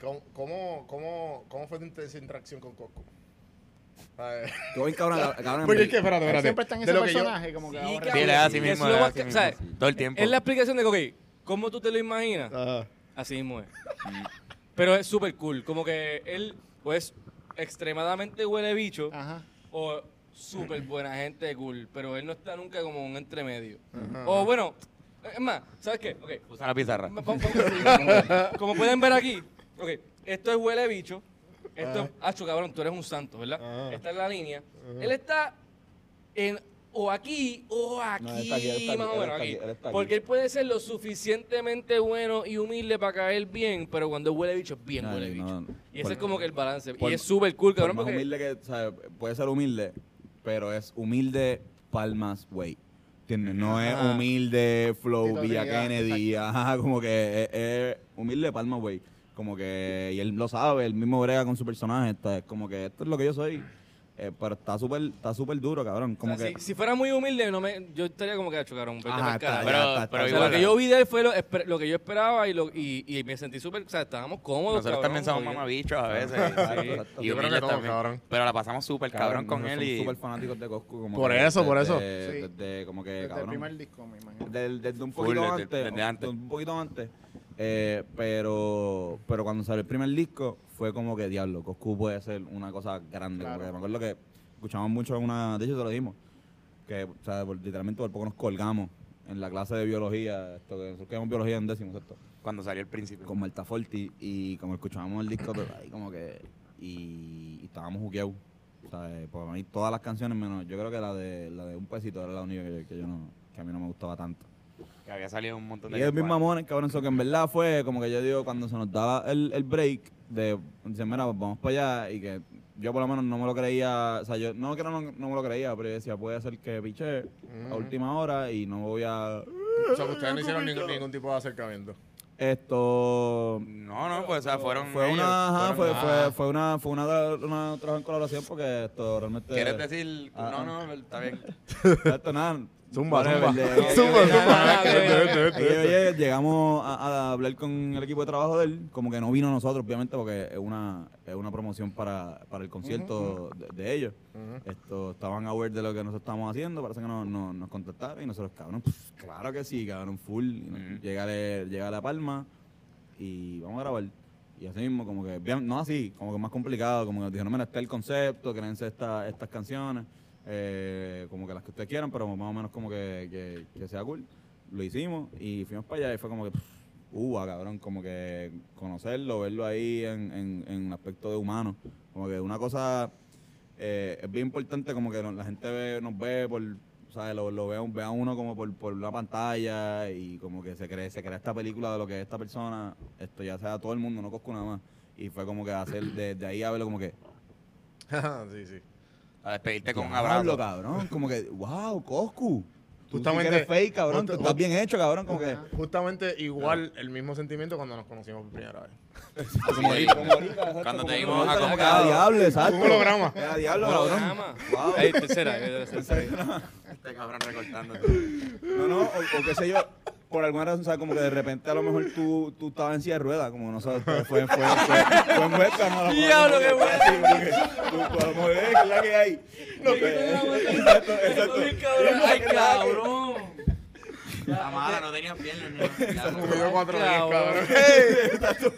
¿Cómo, cómo, cómo, cómo fue tu interacción con Cosco?
Estuvo bien cabrón, cabrón.
Porque es que, espérate, espérate.
Siempre está en
De
ese
lo que yo-
personaje, como que
Sí,
ahora-
cabrón.
Sí, le da así mismo, así mismo,
¿sabes?
sí. Todo el tiempo.
Es la explicación de, ok, ¿cómo tú te lo imaginas?
Ajá.
Así mismo es. Pero es súper cool. Como que él, pues, extremadamente huele bicho
Ajá.
o súper buena gente cool. Pero él no está nunca como un entremedio.
Ajá.
O bueno, es más, ¿sabes qué? Ok.
Usa la pizarra.
Como, pueden ver aquí, ok, esto es huele bicho. Esto es, Acho, cabrón, tú eres un santo, ¿verdad?
Ajá.
Esta es la línea. Él está en o aquí o aquí,
No, está aquí, está aquí,
más o menos aquí.
él.
Porque él puede ser lo suficientemente bueno y humilde para caer bien, pero cuando huele bicho es bien
No,
huele
no,
bicho.
no.
Y ese
Por-
es como que el balance.
por-
y es súper cool,
Por
cabrón,
más
porque...
humilde que, o sea, puede ser humilde, pero es humilde palmas. ¿entiendes? No es humilde, flow,
Tito
Villa Kennedy, ajá, como que es, es humilde Palma Way. Como que, y él lo sabe, él mismo brega con su personaje, está, es como que esto es lo que yo soy. Eh, pero está súper está súper duro, cabrón. Como
O sea,
que,
si, si fuera muy humilde, no me, yo estaría como que "Acho, cabrón. vete
Ajá,
pa'l
está,
carajo".
ya,
Pero-
está, está
pero
O sea,
bien.
lo que yo vi de él fue lo, lo que yo esperaba y, lo, y, y me sentí súper, o sea, estábamos cómodos.
Nosotros
cabrón,
también somos mamabichos a veces. Sí. Y
Yo creo que todos,
también.
cabrón.
Pero la pasamos súper cabrón con él y...
súper fanáticos de Coscu. Como
Por eso, por eso.
Desde,
Sí.
desde como que,
Desde el primer disco, me imagino.
Desde, un poquito antes,
desde antes.
Un poquito antes. Eh, pero, pero cuando salió el primer disco, fue como que diablo, Coscu puede ser una cosa grande.
Claro.
Como que me acuerdo que escuchamos mucho en una. De hecho, te lo dijimos. Que, o sea, por- literalmente por poco nos colgamos en la clase de biología. Esto que nosotros quedamos biología en décimo, ¿cierto?
Cuando salió el principio.
Con Marta Forti. Y como escuchábamos el disco, pues, ahí como que. Y, y estábamos juqueados. O sea, eh, por mí todas las canciones, menos. Yo creo que la de, la de Un Pesito era la única que, que yo no. Que a mí no me gustaba tanto.
Que había salido un montón
Y
de...
ellos bien
lenguajes.
mamones, cabrón, eso que en verdad fue como que yo digo, cuando se nos daba el, el break, de, dicen, mira, pues vamos para allá, y que yo por lo menos no me lo creía, o sea, yo no que no, no me lo creía, pero yo decía, puede ser que piché a última hora y no voy a...
O sea, que ustedes no hicieron ningún, ningún tipo de acercamiento.
Esto...
No, no, pues, o sea, fueron
Fue
ellos,
una, ajá, fue, fue, fue una, fue una, una trabajo en colaboración porque esto realmente...
¿Quieres decir?
Ah,
no, no, está bien.
Esto nada.
Zumba, zumba. Zumba,
no, no, no, no,
llegamos a, a hablar con el equipo de trabajo de él, como que no vino a nosotros, obviamente, porque es una, es una promoción para, para el concierto de, de ellos. Esto, estaban aware de lo que nosotros estábamos haciendo, parece que nos, nos, nos contactaron y nosotros, cabrón, pff, claro que sí, cabrón, full. Llegale, llega a La Palma y vamos a grabar. Y así mismo, como que, no así, como que más complicado, como que nos dijeron, mira, este es el concepto, créense esta, estas canciones, eh, como que las que ustedes quieran, pero más o menos como que, que, sea cool. Lo hicimos y fuimos para allá y fue como que, uva, cabrón, como que conocerlo, verlo ahí en, en, en aspecto de humano. Como que una cosa, eh, es bien importante como que la gente ve- nos ve por. Lo, lo ve, ve a uno como por, por una pantalla y como que se cree, se crea esta película de lo que es esta persona, esto ya sea todo el mundo, no Coscu nada más. Y fue como que hacer, de, de ahí a verlo como que,
sí, sí.
A despedirte con un
"Diablo,
abrazo.
cabrón, como que, wow, Coscu. Tú
Justamente-
sí que eres fake, cabrón, tú estás bien hecho, cabrón, como que...
Justamente igual el mismo sentimiento cuando nos conocimos por primera vez.
Como ahorita,
Cuando te vimos
ahorita, como que
acostado.
a diablo, exacto.
Un holograma.
A diablo, cabrón. Wow.
Ey, tercera, tercera.
Este cabrón recortando.
No, no, o, o qué sé yo, por alguna razón, ¿sabes? Como que de repente a lo mejor tú, tú estabas en silla de ruedas, como nosotros, fue, fue, fue, fue, fue en webcam, a lo mejor,
Diablo, qué
que-
bueno.
tú- tú a lo mejor, eh, ¿qué es la que hay? No, exacto, exacto.
Ay, cabrón.
La mala, no tenía piernas.
yo cuatro días,
Cabrón.
cabrón.
¡Ey! Exacto.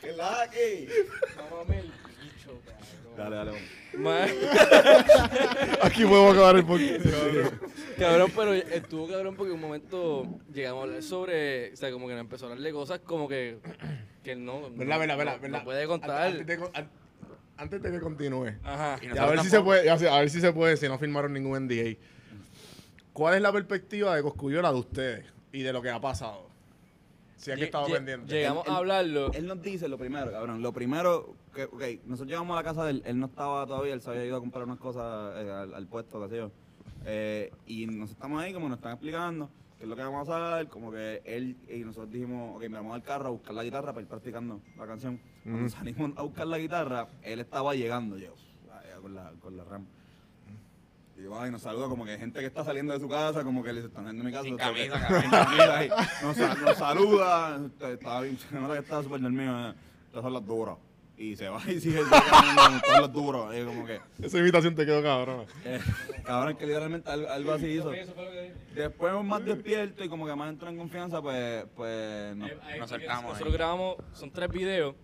¿Qué es la que?
Mámame el bicho, cabrón.
Dale, dale, vamos.
Aquí podemos acabar el podcast.
Cabrón, pero estuvo cabrón porque en un momento llegamos a hablar sobre, o sea, como que nos empezó a hablar de cosas como que, que no,
¿Verdad,
no-
verdad, verdad,
no- puede
Antes,
contar.
antes de, an- antes de que continúe.
Ajá.
Y
Y a ver si se puede, a ver- si se puede, si no firmaron ningún NDA. ¿Cuál es la perspectiva de Coscuyola de ustedes y de lo que ha pasado? Si han
Lle-
estado pendientes.
Llegamos
Él-
a hablarlo.
Él nos dice lo primero, cabrón. Lo primero, que, ok, nosotros llegamos a la casa de él, él no estaba todavía, él se había ido a comprar unas cosas eh, al, al puesto, qué sé yo. Eh, y nos estamos ahí, como nos están explicando, qué es lo que vamos a hacer, como que él y nosotros dijimos, ok, me vamos al carro a buscar la guitarra para ir practicando la canción. Cuando salimos a buscar la guitarra, él estaba llegando, yo, allá con la, con la RAM. Y yo, ay, nos saluda como que gente que está saliendo de su casa, como que le están saliendo de mi casa.
Sin camisa,
camisa, y nos, nos saluda, estaba bien, se nota que estaba súper dormido, eh, estas son las duras. Y se va y sigue caminando, son las duras. Y como que,
Esa invitación te quedó cabrón.
eh, cabrón, que literalmente algo, algo así hizo. Después más despierto y como que más entró en confianza, pues, pues,
nos soltamos
Nosotros
ahí.
grabamos, son tres videos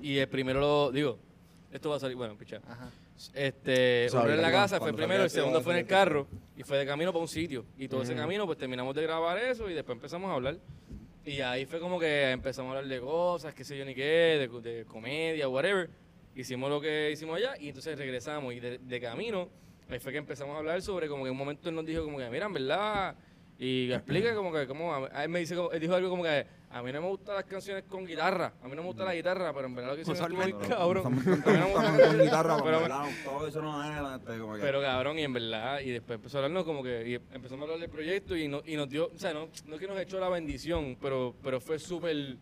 y el primero lo digo, esto va a salir, bueno, picha. Este, uno en la casa fue
cuando
primero, el segundo fue en el carro y fue de camino para un sitio. Y todo ese camino, pues terminamos de grabar eso y después empezamos a hablar. Y ahí fue como que empezamos a hablar de cosas, qué sé yo ni qué, de, de comedia, whatever. Hicimos lo que hicimos allá y entonces regresamos. Y de, camino, ahí fue que empezamos a hablar sobre como que en un momento él nos dijo como que, mira, verdad, y explica como que, como, él me dice, él dijo algo como que, a mí no me gustan las canciones con guitarra. A mí no me gusta la guitarra, pero en verdad lo que hicieron estuvo bien
Pero
cabrón.
estamos
A mí no me gusta-
con guitarra,
pero-
pero todo eso no es como que-
Pero cabrón, y en verdad, y después empezó a hablarnos como que, y empezamos a hablar del proyecto y, no, y nos dio, o sea, no, no es que nos echó la bendición, pero, pero fue súper,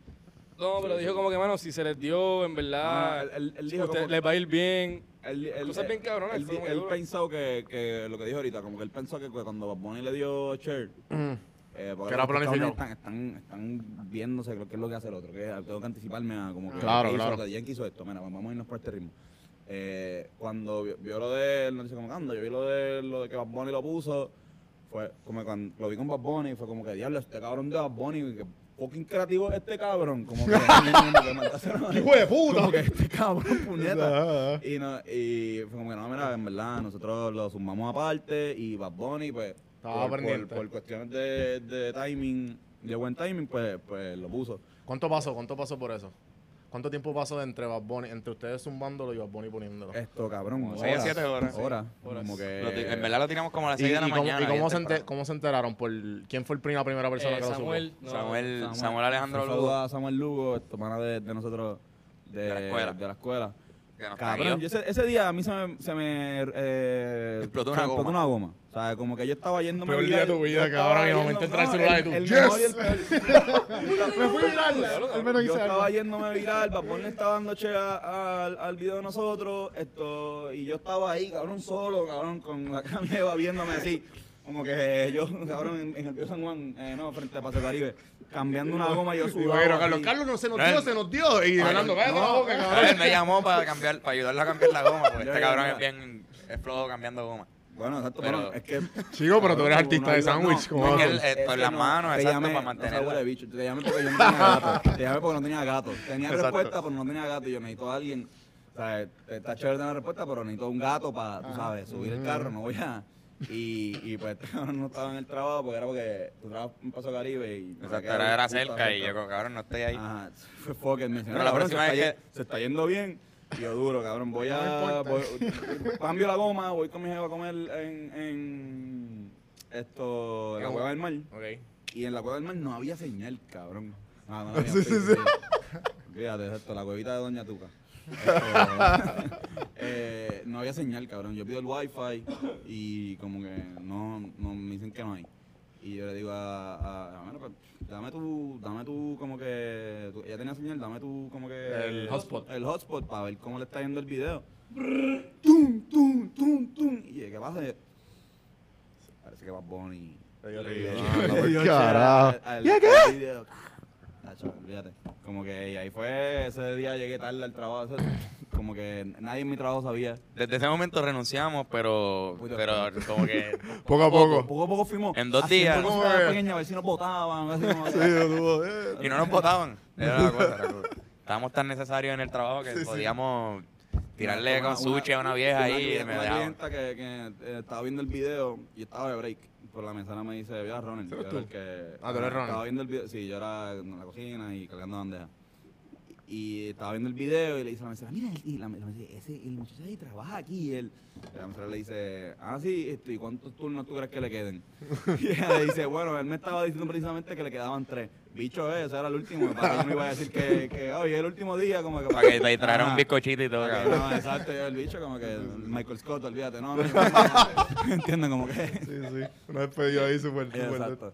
no, pero dijo como que, mano, si se les dio, en verdad,
Ah, él- él- él dijo
usted-
como-
les va a ir bien.
Él, él-
Cosas bien cabronas,
Él, él pensó que, que lo que dijo ahorita, como que él pensó que cuando Bad Bunny le dio Cher, eh, porque los
planificado.
Están, están, están viéndose lo que es lo que hace el otro, que tengo que anticiparme a como que
Claro,
hizo,
claro.
que Yankee hizo esto, mira, vamos a irnos por este ritmo. Eh, cuando vio, vio lo de no sé cómo anda, yo vi lo de lo de que Bad Bunny lo puso, fue como cuando lo vi con Bad Bunny, fue como que diablo, este cabrón de Bad Bunny, que fucking creativo es este cabrón, como que,
¡Hijo de puta!
como que este cabrón, puñeta. Y, no, y fue como que no, mira, en verdad, nosotros lo sumamos aparte y Bad Bunny, pues,
Estaba
por, por, por cuestiones de, de timing, de buen timing, pues, pues lo puso.
¿Cuánto pasó? ¿Cuánto pasó por eso? ¿Cuánto tiempo pasó entre Bad Bunny, entre ustedes zumbándolo y Bad Bunny poniéndolo?
Esto, cabrón, horas,
seis a siete horas.
Horas,
Horas.
como que...
Lo en verdad lo tiramos como a las
¿Y,
6 de la
cómo,
mañana.
y cómo se enter- cómo se enteraron? Por ¿Quién fue el pri- la primera persona
Eh,
que lo
Samuel,
supo?
no,
Samuel, Samuel Alejandro
Un saludo
Lugo,
a Samuel Lugo, pana de, de nosotros, de,
De la escuela.
de la escuela. Cabrón, yo ese, ese día a mí se me, se me eh,
Explotó
se
una
me
goma.
una goma. O sea, como que yo estaba yéndome
Peor día de tu vida, cabrón, y de
yendo-
momento entra el celular y tú,
el
"Yes".
Me fui viral, al menos
Yo estaba yéndome viral, Papón le estaba dando che a- a- al, al video de nosotros, esto, y yo estaba ahí, cabrón, solo, cabrón, con la camioneta viéndome así. Como que yo, cabrón, en, en el Pío San Juan, eh, no, frente a Paso Caribe, cambiando una goma, yo
Y
subí.
bueno, Carlos, Carlos no se nos dio, se nos dio. Y Fernando, cállate la boca, cabrón.
Él me llamó para cambiar, para ayudarle a cambiar la goma, porque este cabrón es bien, es flojo cambiando goma.
Bueno, exacto,
Pero-
pero es que.
Chico, pero tú eres artista de sándwich,
no,
¿cómo
no,
con
que
las
no,
manos,
te
exacto,
llamé,
para
o sea,
mantenerla.
huele bicho, te llamé porque yo no tenía gato. Te llamé porque no tenía gato. Tenía
Exacto.
respuesta, pero no tenía gato. Y yo necesito a alguien. O sea, está chévere tener respuesta, pero necesito un gato para, tú sabes, subir el carro. No voy a. Y, y pues este cabrón no estaba en el trabajo porque era porque tu trabajo en Paso Caribe y.
Exacto, era, era cerca y yo, cabrón, no estoy ahí.
Ajá, fue dice,
Pero
"Mira,
la
cabrón, se,
próxima
está,
vez
ye- se está yendo bien. Y yo duro, cabrón, voy
No
a... voy- cambio la goma, voy con mi jefa a comer en, en esto, en la cueva del mar.
Ok.
Y en la cueva del mar no había señal, cabrón. Ah, no había
Sí, sí, sí.
Fíjate, esto, la cuevita de Doña Tuca. Eh, no había señal, cabrón. Yo pido el wifi y como que no, no me dicen que no hay. Y yo le digo a, a, a "Mira, pues, dame tu, dame tu, como que, tu- ella tenía señal, dame tu, como que...
El hotspot.
El hotspot para ver cómo le está yendo el video. tum, tum, tum, tum. Y yo, ¿qué pasa? Yo, Parece que va Bonnie.
Carajo.
¿Y qué? Olvídate. Como que y ahí fue, ese día llegué tarde al trabajo. eso- como que nadie en mi trabajo sabía.
Desde ese momento renunciamos, pero, pero como que
Poco a poco.
Poco a poco fuimos.
En dos días.
pequeñas, a ver si nos votaban. Así como,
eh.
Y no nos votaban. Era la cosa. era cosa. Estábamos tan necesarios en el trabajo que podíamos tirarle
Una-
con sushi a una vieja
una
ahí y
clienta-
me
una que, que eh, estaba viendo el video y estaba de break. Por la mesana me dice, vio a Ronald.
¿Eres
yo era el que-
Ah, tú eres Ronald.
Estaba viendo el video, sí, yo era en la cocina y cargando bandeja. Y estaba viendo el video y le dice a la mesera, mira, y la, la mesera, ese, el muchacho ahí trabaja aquí. Y él, y la mesera le dice, ah, sí, este, ¿y cuántos turnos tú crees que le queden? y ella le dice, bueno, él me estaba diciendo precisamente que le quedaban tres. Bicho, eh, ese era el último. Para que yo no iba a decir que, que oye, el último día, como que...
Para que te trajeran un bizcochito y todo, cabrón.
No, exacto, yo el bicho como que Michael Scott, olvídate, no, no, no, entienden como que
Sí, sí. Una despedida ahí súper, súper.
exacto.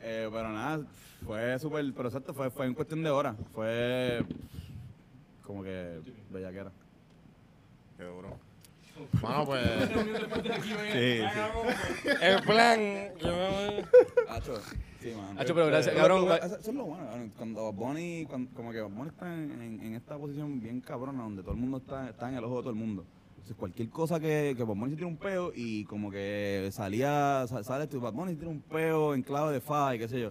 Eh, pero nada, fue súper, pero exacto, fue, fue en cuestión de horas, fue como que bellaquera.
Qué duro. Mano, pues.
Sí, sí.
El plan. yo-
Hacho, sí, man.
Hacho, pero gracias, cabrón.
Eso es lo bueno, cuando Bunny, cuando- como que Bunny está en, en- en esta posición bien cabrona, donde todo el mundo está, está en el ojo de todo el mundo. Entonces, cualquier cosa que, que Bad Bunny se tira un peo y como que salía, sa- sale esto, y Bad Bunny se tira un peo en clave de fa y qué sé yo.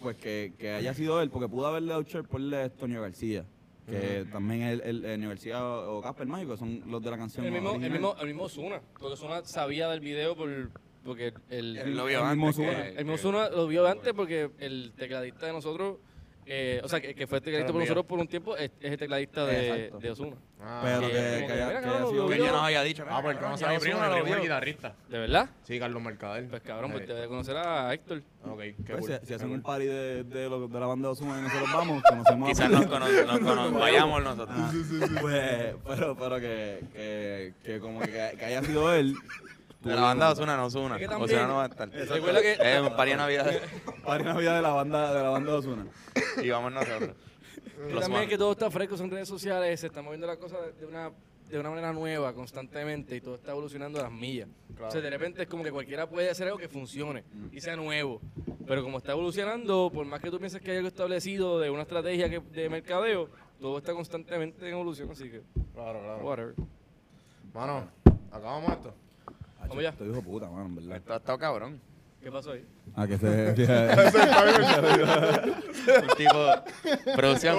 Pues que, que haya sido él, porque pudo haberle dado share por Antonio García, que también es el, el, el Universidad o Casper Mágico, son los de la canción.
El mismo, el mismo, el mismo Zuna. Porque Zuna sabía del video por, porque el,
Él lo vio
el mismo
antes.
Zuna.
que-
el mismo Zuna lo vio antes porque el tecladista de nosotros eh, o sea, que, que fue tecladista por nosotros por un tiempo, es, es el tecladista de,
Exacto.
de Ozuna.
Ah,
Pero
que-
que, que
que,
haya, que haya sido
Que yo nos había dicho.
Ah, pues conoce
ya
a mi primo, mi primo es guitarrista.
¿De verdad?
Sí, Carlos Mercader.
Pues cabrón, pues
Sí.
te debe conocer a Héctor.
Ok, qué
Pues,
cool.
si, si hacen un party de, de, lo- de la banda de Ozuna y nosotros vamos, conocemos
Quizás
a
nos, cono nos cono- vayamos nosotros.
Pues, pero, pero que, que, que como que, que haya sido él.
De la banda Osuna no Osuna.
Es que también-
Osuna no va a estar.
Recuerda que-
Es un party de Navidad.
Navidad de la banda de la banda de Ozuna.
y vamos nosotros.
Y
Los
también es que todo está fresco, son redes sociales, se están moviendo las cosas de una, de una manera nueva constantemente y todo está evolucionando a las millas. O sea, de repente es como que cualquiera puede hacer algo que funcione y sea nuevo. Pero como está evolucionando, por más que tú pienses que hay algo establecido de una estrategia que- de mercadeo, todo está constantemente en evolución, así que
Claro, claro.
whatever.
Mano, acabamos esto.
Vamos ya.
Estoy hijo de puta, mano, en verdad.
Esto ha estado cabrón.
¿Qué pasó ahí?
Ah, que se...
Un tipo. Producción.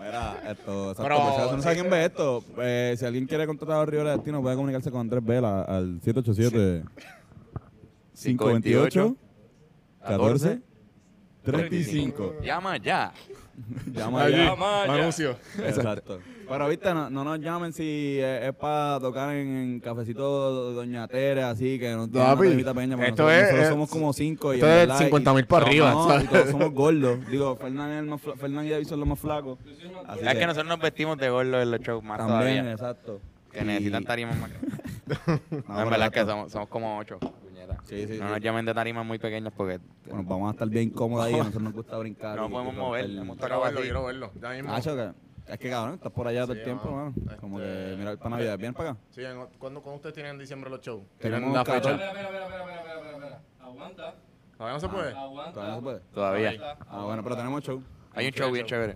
Mira, esto, exacto,
Pero-
por si no sabe quién ve esto, eh, si alguien quiere contratar a Rivera Destino, puede comunicarse con Andrés Vela al 787 528 14 35.
Llama ya.
Llama
Allí,
ya.
Allá.
anuncio.
Exacto. Pero viste, no, no nos llamen si es, es para tocar en, en Cafecito Doña Tere, así que no tiene
Papi,
una temita pequeña, porque
esto
nosotros,
es-
nosotros
es-
somos como cinco. y
esto
en
es
verdad,
50.000
y-
para
no,
arriba,
no, y todos somos gordos. Digo, Fernán, es el más fla- Fernán y David son los más flacos. Así
Es que nosotros nos vestimos de gordo en los shows más
También,
todavía.
exacto.
Que
Y-
necesitan tarimas más.
No,
No, en verdad es que somos, somos como ocho.
Sí, sí,
no
sí.
nos llamen de tarimas muy pequeñas porque
Bueno, vamos a estar bien cómodos ahí, a nosotros nos gusta brincar.
no
y-
podemos
y
mover. Hemos tocado
verlo, quiero verlo. Ya mismo.
Es que cabrón, estás por allá todo el tiempo,
mano.
mano. Como
Este-
que, mira, para Navidad, ¿vienes para acá?
Sí, ¿cuándo, ¿cuándo ustedes tienen en diciembre los shows?
Tenemos
¿Tienen la fecha?
14.
Espera, espera, espera, espera. Aguanta,
¿Todavía no se puede?
aguanta.
Todavía no se puede.
Todavía.
Ah, bueno, pero tenemos show.
Hay un show bien chévere.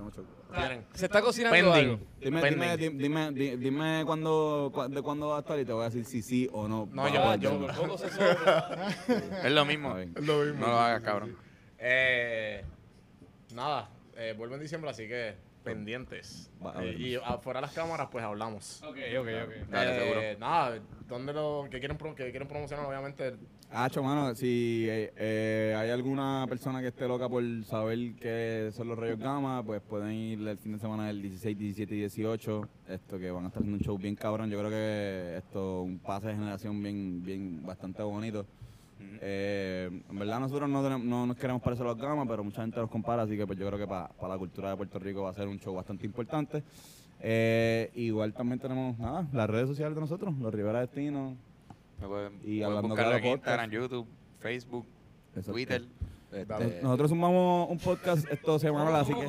Se está cocinando
Pending.
algo.
Dime,
Pending.
dime, di- dime, di- dime cuándo, de cuándo va a estar y te voy a decir si sí o no.
No, yo- yo-
verlo.
Por poco se sobra.
Es lo mismo.
Bien.
Es lo mismo.
No lo hagas, cabrón.
Eh, nada, eh, vuelvo en diciembre, así que pendientes. Eh, y afuera de las cámaras, pues hablamos.
Ok, ok, ok.
Dale,
Eh,
seguro.
Nada, ¿dónde lo que quieren, pro- que quieren promocionar? Obviamente,
Hacho, mano, si eh, eh, hay alguna persona que esté loca por saber qué son los rayos gamma, pues pueden ir el fin de semana del 16, 17 y 18, esto que van a estar haciendo un show bien cabrón. Yo creo que esto un pase de generación bien, bien bastante bonito. Eh, en verdad nosotros no, tenemos- no nos queremos parecer a los gamas, pero mucha gente los compara, así que pues yo creo que para la cultura de Puerto Rico va a ser un show bastante importante. Eh, igual también tenemos nada, las redes sociales de nosotros, los Rivera Destino.
Me pueden,
Y hablando
buscarlo
claro,
en
podcast.
Instagram, YouTube, Facebook,
Exacto.
Twitter.
Eh,
Este,
Nosotros sumamos un podcast esto semanal, así que...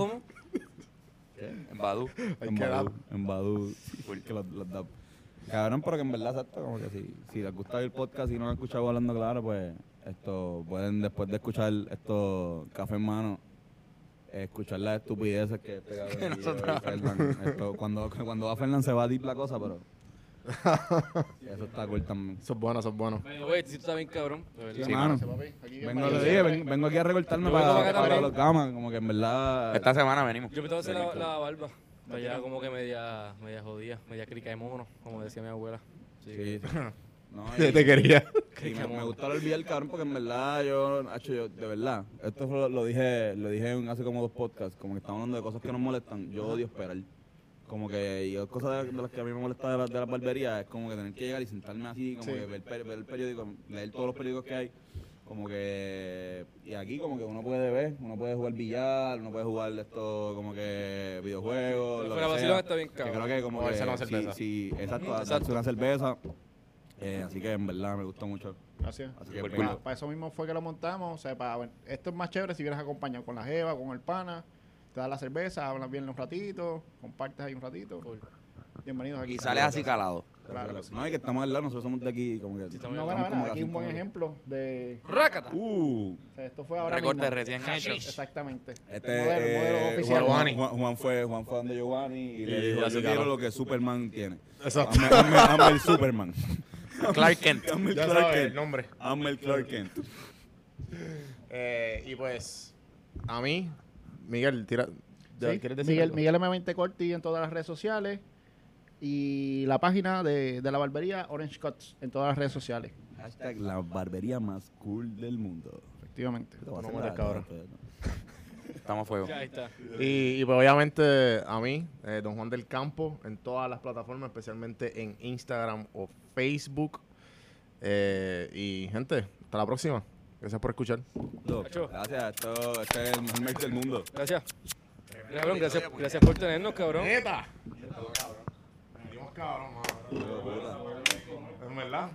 En Badu.
En Badu, en Badu, que los- los da- Cabrón, pero que en verdad, exacto, como que si, si les gusta el podcast y no han escuchado hablando claro, pues esto pueden después de escuchar esto Café en Mano, escuchar las estupideces que este cabrón Fernan. Esto, cuando, cuando va Fernán se va a deep la cosa, pero eso está cool también.
eso es bueno, eso es bueno.
Pero, güey, si tú estás bien cabrón. de verdad.
Sí, mano. Vengo, le dije, ven- vengo aquí a recortarme
Yo vengo
para,
para acá
para
también.
los gamas, como que en verdad...
Esta semana venimos.
Yo me tengo que hacer la, la barba. Está ya como que media, media jodida, media crica de mono, como decía mi abuela. Sí.
No,
Te
y-
quería.
Y me, me gustó el olvidar, cabrón, porque en verdad yo, de verdad, esto lo, lo dije lo dije en hace como dos podcasts, como que estamos hablando de cosas que nos molestan. Yo odio esperar. Como que y cosas de, de las que a mí me molesta de la, de la barbería es como que tener que llegar y sentarme así, como
Sí.
que ver, ver el periódico, leer todos los periódicos que hay. Como que. Y aquí, como que uno puede ver, uno puede jugar billar, uno puede jugar esto, como que videojuegos. lo
Fuera
que sea.
está bien
Que
cabrón.
creo que como que.
una
sí,
cerveza.
sí, exacto,
Ujú,
darse una cerveza. Eh, así que en verdad me gustó mucho.
Gracias.
Así que
Por
vengo-
Para, eso mismo fue que lo montamos. O sea, para, bueno, esto es más chévere si vienes acompañado con la jeva, con el pana. Te das la cerveza, hablas bien un ratito, compartes ahí un ratito. Bienvenidos aquí.
Y sales así calado.
Claro sí.
No, y que estamos al lado, nosotros somos de aquí, como que...
No,
estamos
bueno, bueno,
como
aquí un buen ejemplo de...
¡Rácata!
Uh,
o sea, esto fue ahora
Recorte
mismo.
recién hecho.
Exactamente.
este
modelo,
eh,
modelo oficial.
Juan, Juan, Juan fue, Juan fue donde Giovanni y le
Y
dijo,
ya
yo quiero lo que Superman tiene.
Exacto.
Hazme, hazme- hazme el Superman.
Clark Kent.
Hazme el
Ya
Clark
sabes el
Kent.
nombre.
Hazme el Clark Kent.
Eh, y pues, a mí, Miguel, tira.
Sí,
¿Quieres decir
Miguel,
algo?
Miguel M20 Corti en todas las redes sociales. Y la página de, de la barbería Orange Cuts en todas las redes sociales.
Hashtag la barbería más cool del mundo.
Efectivamente.
A la-
cabrón.
Estamos a fuego.
Ya ahí está.
Y, y, pues obviamente a mí, eh, Don Juan del Campo, en todas las plataformas, especialmente en Instagram o Facebook. Eh, y gente, hasta la próxima. Gracias por escuchar.
Gracias, esto, este es el mejor mix del mundo.
Gracias. Cabrón, gracias, gracias por tenernos, cabrón.
Cabrón, mano. Es verdad.